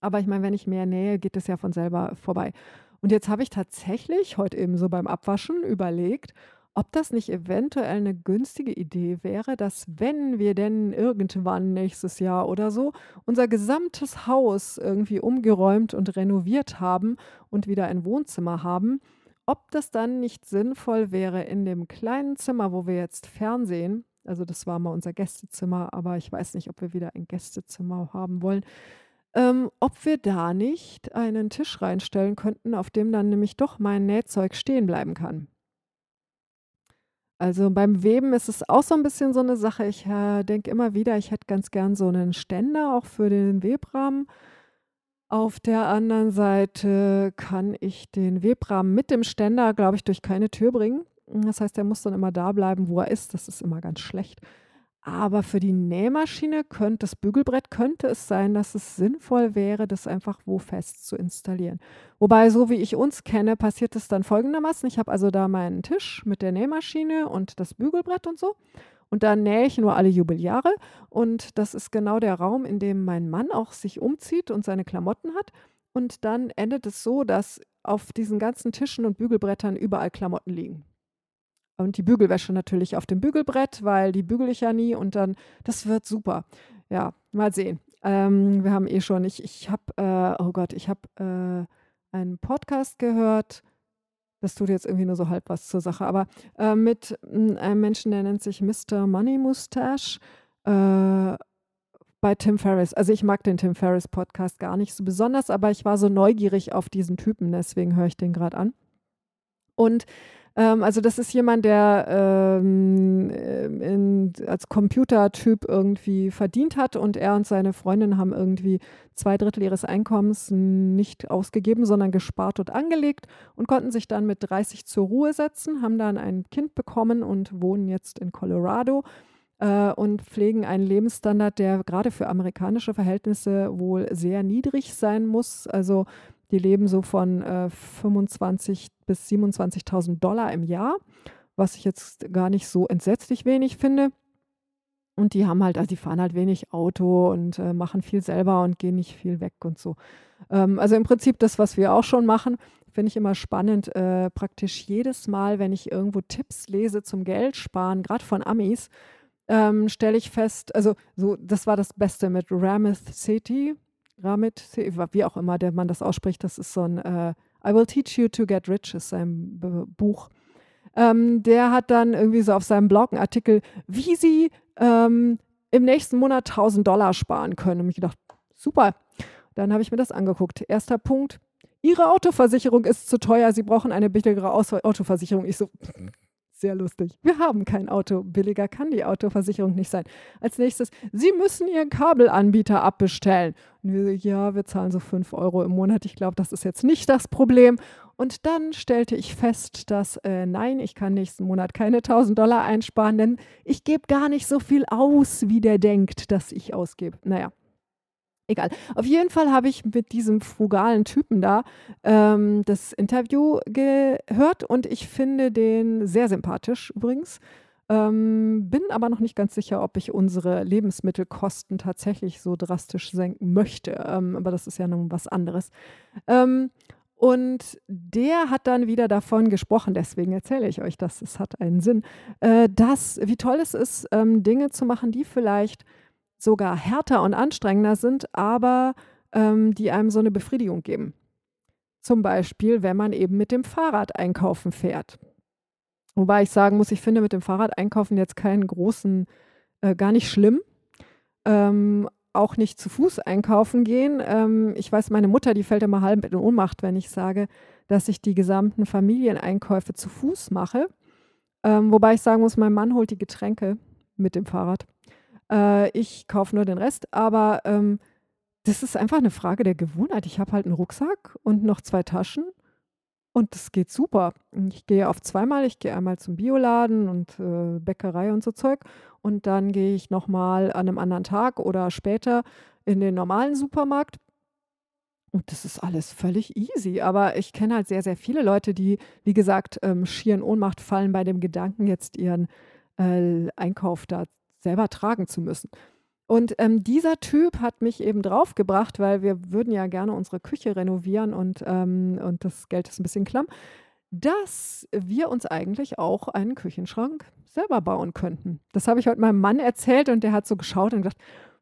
Aber ich meine, wenn ich mehr nähe, geht es ja von selber vorbei. Und jetzt habe ich tatsächlich heute eben so beim Abwaschen überlegt, ob das nicht eventuell eine günstige Idee wäre, dass wenn wir denn irgendwann nächstes Jahr oder so unser gesamtes Haus irgendwie umgeräumt und renoviert haben und wieder ein Wohnzimmer haben, ob das dann nicht sinnvoll wäre, in dem kleinen Zimmer, wo wir jetzt Fernsehen, also das war mal unser Gästezimmer, aber ich weiß nicht, ob wir wieder ein Gästezimmer haben wollen. Ähm, ob wir da nicht einen Tisch reinstellen könnten, auf dem dann nämlich doch mein Nähzeug stehen bleiben kann. Also beim Weben ist es auch so ein bisschen so eine Sache. Ich äh, denke immer wieder, ich hätte ganz gern so einen Ständer auch für den Webrahmen. Auf der anderen Seite kann ich den Webrahmen mit dem Ständer, glaube ich, durch keine Tür bringen. Das heißt, er muss dann immer da bleiben, wo er ist. Das ist immer ganz schlecht. Aber für die Nähmaschine könnte das Bügelbrett könnte es sein, dass es sinnvoll wäre, das einfach wo fest zu installieren. Wobei, so wie ich uns kenne, passiert es dann folgendermaßen. Ich habe also da meinen Tisch mit der Nähmaschine und das Bügelbrett und so. Und da nähe ich nur alle Jubeljahre. Und das ist genau der Raum, in dem mein Mann auch sich umzieht und seine Klamotten hat. Und dann endet es so, dass auf diesen ganzen Tischen und Bügelbrettern überall Klamotten liegen. Und die Bügelwäsche natürlich auf dem Bügelbrett, weil die bügel ich ja nie und dann, das wird super. Ja, mal sehen. Ähm, wir haben eh schon, ich, ich habe, äh, oh Gott, ich habe äh, einen Podcast gehört, das tut jetzt irgendwie nur so halb was zur Sache, aber äh, mit hm, einem Menschen, der nennt sich Mr. Money Mustache äh, bei Tim Ferriss. Also ich mag den Tim Ferriss Podcast gar nicht so besonders, aber ich war so neugierig auf diesen Typen, deswegen höre ich den gerade an. Und ähm, also das ist jemand, der ähm, äh, in, als Computertyp irgendwie verdient hat und er und seine Freundin haben irgendwie zwei Drittel ihres Einkommens nicht ausgegeben, sondern gespart und angelegt und konnten sich dann mit 30 zur Ruhe setzen, haben dann ein Kind bekommen und wohnen jetzt in Colorado äh, und pflegen einen Lebensstandard, der gerade für amerikanische Verhältnisse wohl sehr niedrig sein muss. Also die leben so von äh, 25.000 bis 27.000 Dollar im Jahr, was ich jetzt gar nicht so entsetzlich wenig finde. Und die haben halt, also die fahren halt wenig Auto und äh, machen viel selber und gehen nicht viel weg und so. Ähm, also im Prinzip das, was wir auch schon machen, finde ich immer spannend. Äh, praktisch jedes Mal, wenn ich irgendwo Tipps lese zum Geldsparen, gerade von Amis, ähm, stelle ich fest, also so, das war das Beste mit Ramith City, Ramit, wie auch immer der man das ausspricht, das ist so ein äh, I Will Teach You to Get Rich, ist sein B Buch. Ähm, der hat dann irgendwie so auf seinem Blog einen Artikel, wie sie ähm, im nächsten Monat 1000 Dollar sparen können. Und ich gedacht, super. Dann habe ich mir das angeguckt. Erster Punkt, Ihre Autoversicherung ist zu teuer, Sie brauchen eine billigere Autoversicherung. Ich so, sehr lustig. Wir haben kein Auto. Billiger kann die Autoversicherung nicht sein. Als nächstes, Sie müssen Ihren Kabelanbieter abbestellen. Und wir ja, wir zahlen so 5 Euro im Monat. Ich glaube, das ist jetzt nicht das Problem. Und dann stellte ich fest, dass äh, nein, ich kann nächsten Monat keine 1000 Dollar einsparen, denn ich gebe gar nicht so viel aus, wie der denkt, dass ich ausgebe. Naja, Egal. Auf jeden Fall habe ich mit diesem frugalen Typen da ähm, das Interview gehört und ich finde den sehr sympathisch übrigens. Ähm, bin aber noch nicht ganz sicher, ob ich unsere Lebensmittelkosten tatsächlich so drastisch senken möchte. Ähm, aber das ist ja nun was anderes. Ähm, und der hat dann wieder davon gesprochen, deswegen erzähle ich euch das, es hat einen Sinn, äh, dass, wie toll es ist, ähm, Dinge zu machen, die vielleicht sogar härter und anstrengender sind, aber ähm, die einem so eine Befriedigung geben. Zum Beispiel, wenn man eben mit dem Fahrrad einkaufen fährt. Wobei ich sagen muss, ich finde mit dem Fahrrad einkaufen jetzt keinen großen, äh, gar nicht schlimm. Ähm, auch nicht zu Fuß einkaufen gehen. Ähm, ich weiß, meine Mutter, die fällt immer halb in Ohnmacht, wenn ich sage, dass ich die gesamten Familieneinkäufe zu Fuß mache. Ähm, wobei ich sagen muss, mein Mann holt die Getränke mit dem Fahrrad. Äh, ich kaufe nur den Rest, aber ähm, das ist einfach eine Frage der Gewohnheit. Ich habe halt einen Rucksack und noch zwei Taschen und das geht super. Ich gehe auf zweimal. Ich gehe einmal zum Bioladen und äh, Bäckerei und so Zeug und dann gehe ich noch mal an einem anderen Tag oder später in den normalen Supermarkt. Und das ist alles völlig easy. Aber ich kenne halt sehr, sehr viele Leute, die, wie gesagt, ähm, schier in Ohnmacht fallen bei dem Gedanken, jetzt ihren äh, Einkauf da selber tragen zu müssen. Und ähm, dieser Typ hat mich eben draufgebracht, weil wir würden ja gerne unsere Küche renovieren und, ähm, und das Geld ist ein bisschen klamm, dass wir uns eigentlich auch einen Küchenschrank selber bauen könnten. Das habe ich heute meinem Mann erzählt und der hat so geschaut und gesagt,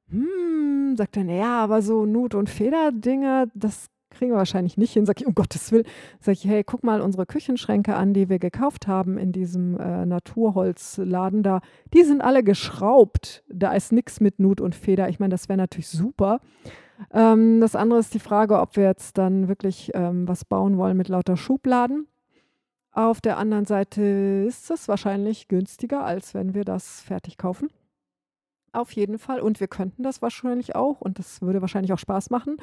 hm, sagt er, naja, aber so Nut- und Federdinger, das kriegen wir wahrscheinlich nicht hin. Sag ich, um Gottes Willen. Sag ich, hey, guck mal unsere Küchenschränke an, die wir gekauft haben in diesem äh, Naturholzladen da. Die sind alle geschraubt. Da ist nichts mit Nut und Feder. Ich meine, das wäre natürlich super. Ähm, das andere ist die Frage, ob wir jetzt dann wirklich ähm, was bauen wollen mit lauter Schubladen. Auf der anderen Seite ist es wahrscheinlich günstiger, als wenn wir das fertig kaufen. Auf jeden Fall. Und wir könnten das wahrscheinlich auch. Und das würde wahrscheinlich auch Spaß machen.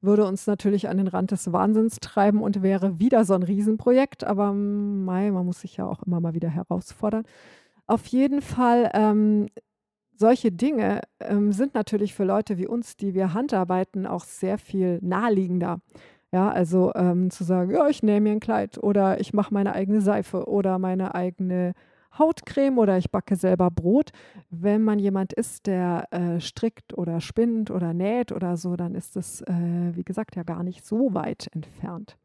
Würde uns natürlich an den Rand des Wahnsinns treiben und wäre wieder so ein Riesenprojekt. Aber mei, man muss sich ja auch immer mal wieder herausfordern. Auf jeden Fall, ähm, solche Dinge ähm, sind natürlich für Leute wie uns, die wir Handarbeiten, auch sehr viel naheliegender. Ja, also ähm, zu sagen, ja, ich nehme mir ein Kleid oder ich mache meine eigene Seife oder meine eigene Hautcreme oder ich backe selber Brot. Wenn man jemand ist, der äh, strickt oder spinnt oder näht oder so, dann ist es, äh, wie gesagt, ja gar nicht so weit entfernt.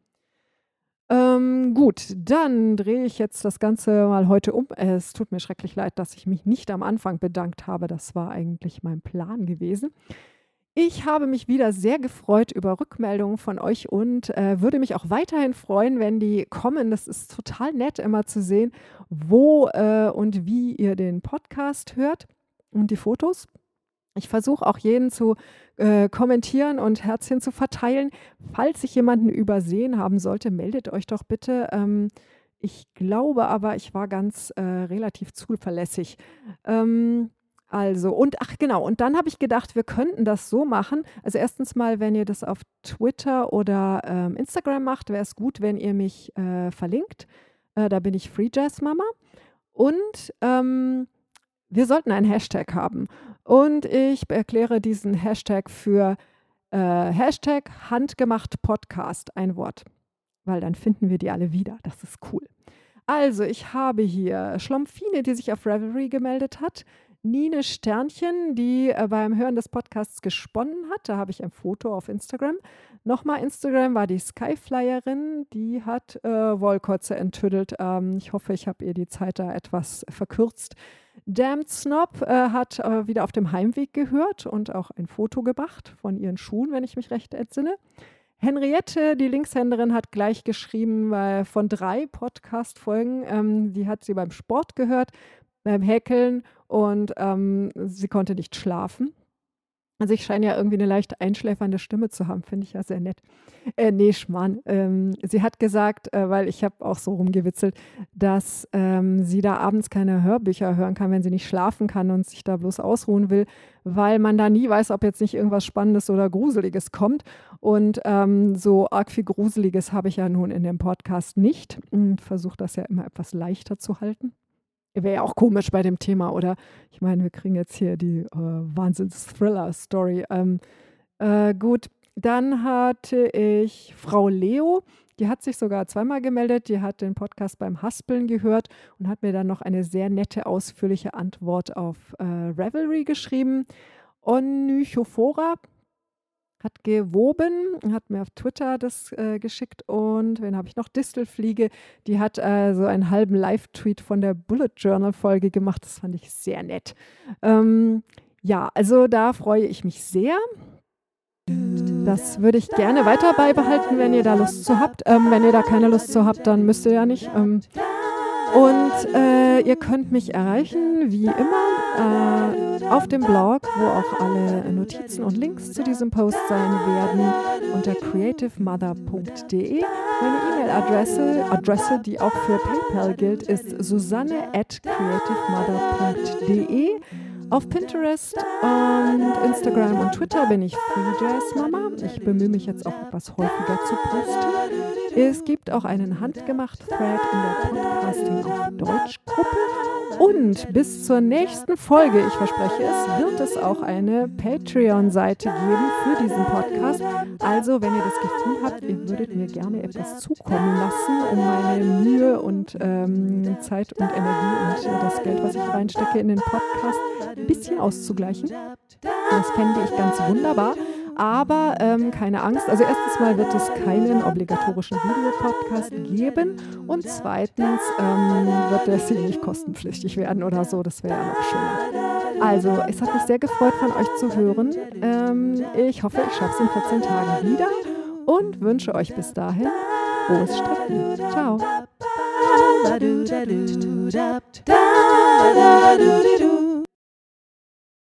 Ähm, gut, dann drehe ich jetzt das Ganze mal heute um. Es tut mir schrecklich leid, dass ich mich nicht am Anfang bedankt habe. Das war eigentlich mein Plan gewesen. Ich habe mich wieder sehr gefreut über Rückmeldungen von euch und äh, würde mich auch weiterhin freuen, wenn die kommen. Das ist total nett, immer zu sehen, wo äh, und wie ihr den Podcast hört und die Fotos. Ich versuche auch jeden zu äh, kommentieren und Herzchen zu verteilen. Falls ich jemanden übersehen haben sollte, meldet euch doch bitte. Ähm, ich glaube aber, ich war ganz äh, relativ zuverlässig. Ähm, also, und ach genau, und dann habe ich gedacht, wir könnten das so machen. Also erstens mal, wenn ihr das auf Twitter oder ähm, Instagram macht, wäre es gut, wenn ihr mich äh, verlinkt. Äh, da bin ich Free Jazz Mama. Und ähm, wir sollten einen Hashtag haben. Und ich erkläre diesen Hashtag für äh, Hashtag Handgemacht Podcast, ein Wort. Weil dann finden wir die alle wieder. Das ist cool. Also, ich habe hier Schlompfine, die sich auf Revelry gemeldet hat. Nine Sternchen, die äh, beim Hören des Podcasts gesponnen hat. Da habe ich ein Foto auf Instagram. Nochmal Instagram war die Skyflyerin, die hat äh, Wollkotze enttüdelt. Ähm, ich hoffe, ich habe ihr die Zeit da etwas verkürzt. Damned Snob äh, hat äh, wieder auf dem Heimweg gehört und auch ein Foto gemacht von ihren Schuhen, wenn ich mich recht entsinne. Henriette, die Linkshänderin, hat gleich geschrieben äh, von drei Podcast-Folgen. Ähm, die hat sie beim Sport gehört, beim Häkeln und ähm, sie konnte nicht schlafen. Also ich scheine ja irgendwie eine leicht einschläfernde Stimme zu haben, finde ich ja sehr nett. Äh, nee, Schmarrn. Ähm, sie hat gesagt, äh, weil ich habe auch so rumgewitzelt, dass ähm, sie da abends keine Hörbücher hören kann, wenn sie nicht schlafen kann und sich da bloß ausruhen will, weil man da nie weiß, ob jetzt nicht irgendwas Spannendes oder Gruseliges kommt. Und ähm, so arg viel Gruseliges habe ich ja nun in dem Podcast nicht. Ich versuche das ja immer etwas leichter zu halten. Wäre ja auch komisch bei dem Thema, oder? Ich meine, wir kriegen jetzt hier die äh, Wahnsinns-Thriller-Story. Ähm, äh, gut, dann hatte ich Frau Leo, die hat sich sogar zweimal gemeldet. Die hat den Podcast beim Haspeln gehört und hat mir dann noch eine sehr nette, ausführliche Antwort auf äh, Revelry geschrieben. Onychophora hat gewoben, hat mir auf Twitter das äh, geschickt und wen habe ich noch? Distelfliege, die hat äh, so einen halben Live-Tweet von der Bullet Journal-Folge gemacht. Das fand ich sehr nett. Ähm, ja, also da freue ich mich sehr. Das würde ich gerne weiter beibehalten, wenn ihr da Lust zu habt. Ähm, wenn ihr da keine Lust zu habt, dann müsst ihr ja nicht. Ähm, und äh, ihr könnt mich erreichen, wie immer, äh, auf dem Blog, wo auch alle Notizen und Links zu diesem Post sein werden, unter creativemother.de. Meine E-Mail-Adresse, Adresse, die auch für PayPal gilt, ist susanne at creativemother.de. Auf Pinterest und Instagram und Twitter bin ich Free. Ich bemühe mich jetzt auch etwas häufiger zu posten. Es gibt auch einen handgemachten Thread in der Podcasting auf Deutsch Gruppe. Und bis zur nächsten Folge, ich verspreche es, wird es auch eine Patreon-Seite geben für diesen Podcast. Also, wenn ihr das Gefühl habt, ihr würdet mir gerne etwas zukommen lassen, um meine Mühe und ähm, Zeit und Energie und das Geld, was ich reinstecke in den Podcast, ein bisschen auszugleichen. Das fände ich ganz wunderbar. Aber ähm, keine Angst, also erstens mal wird es keinen obligatorischen Videopodcast geben und zweitens ähm, wird der hier nicht kostenpflichtig werden oder so, das wäre ja noch schöner. Also, es hat mich sehr gefreut, von euch zu hören. Ähm, ich hoffe, ich schaffe es in 14 Tagen wieder und wünsche euch bis dahin frohes Stricken. Ciao.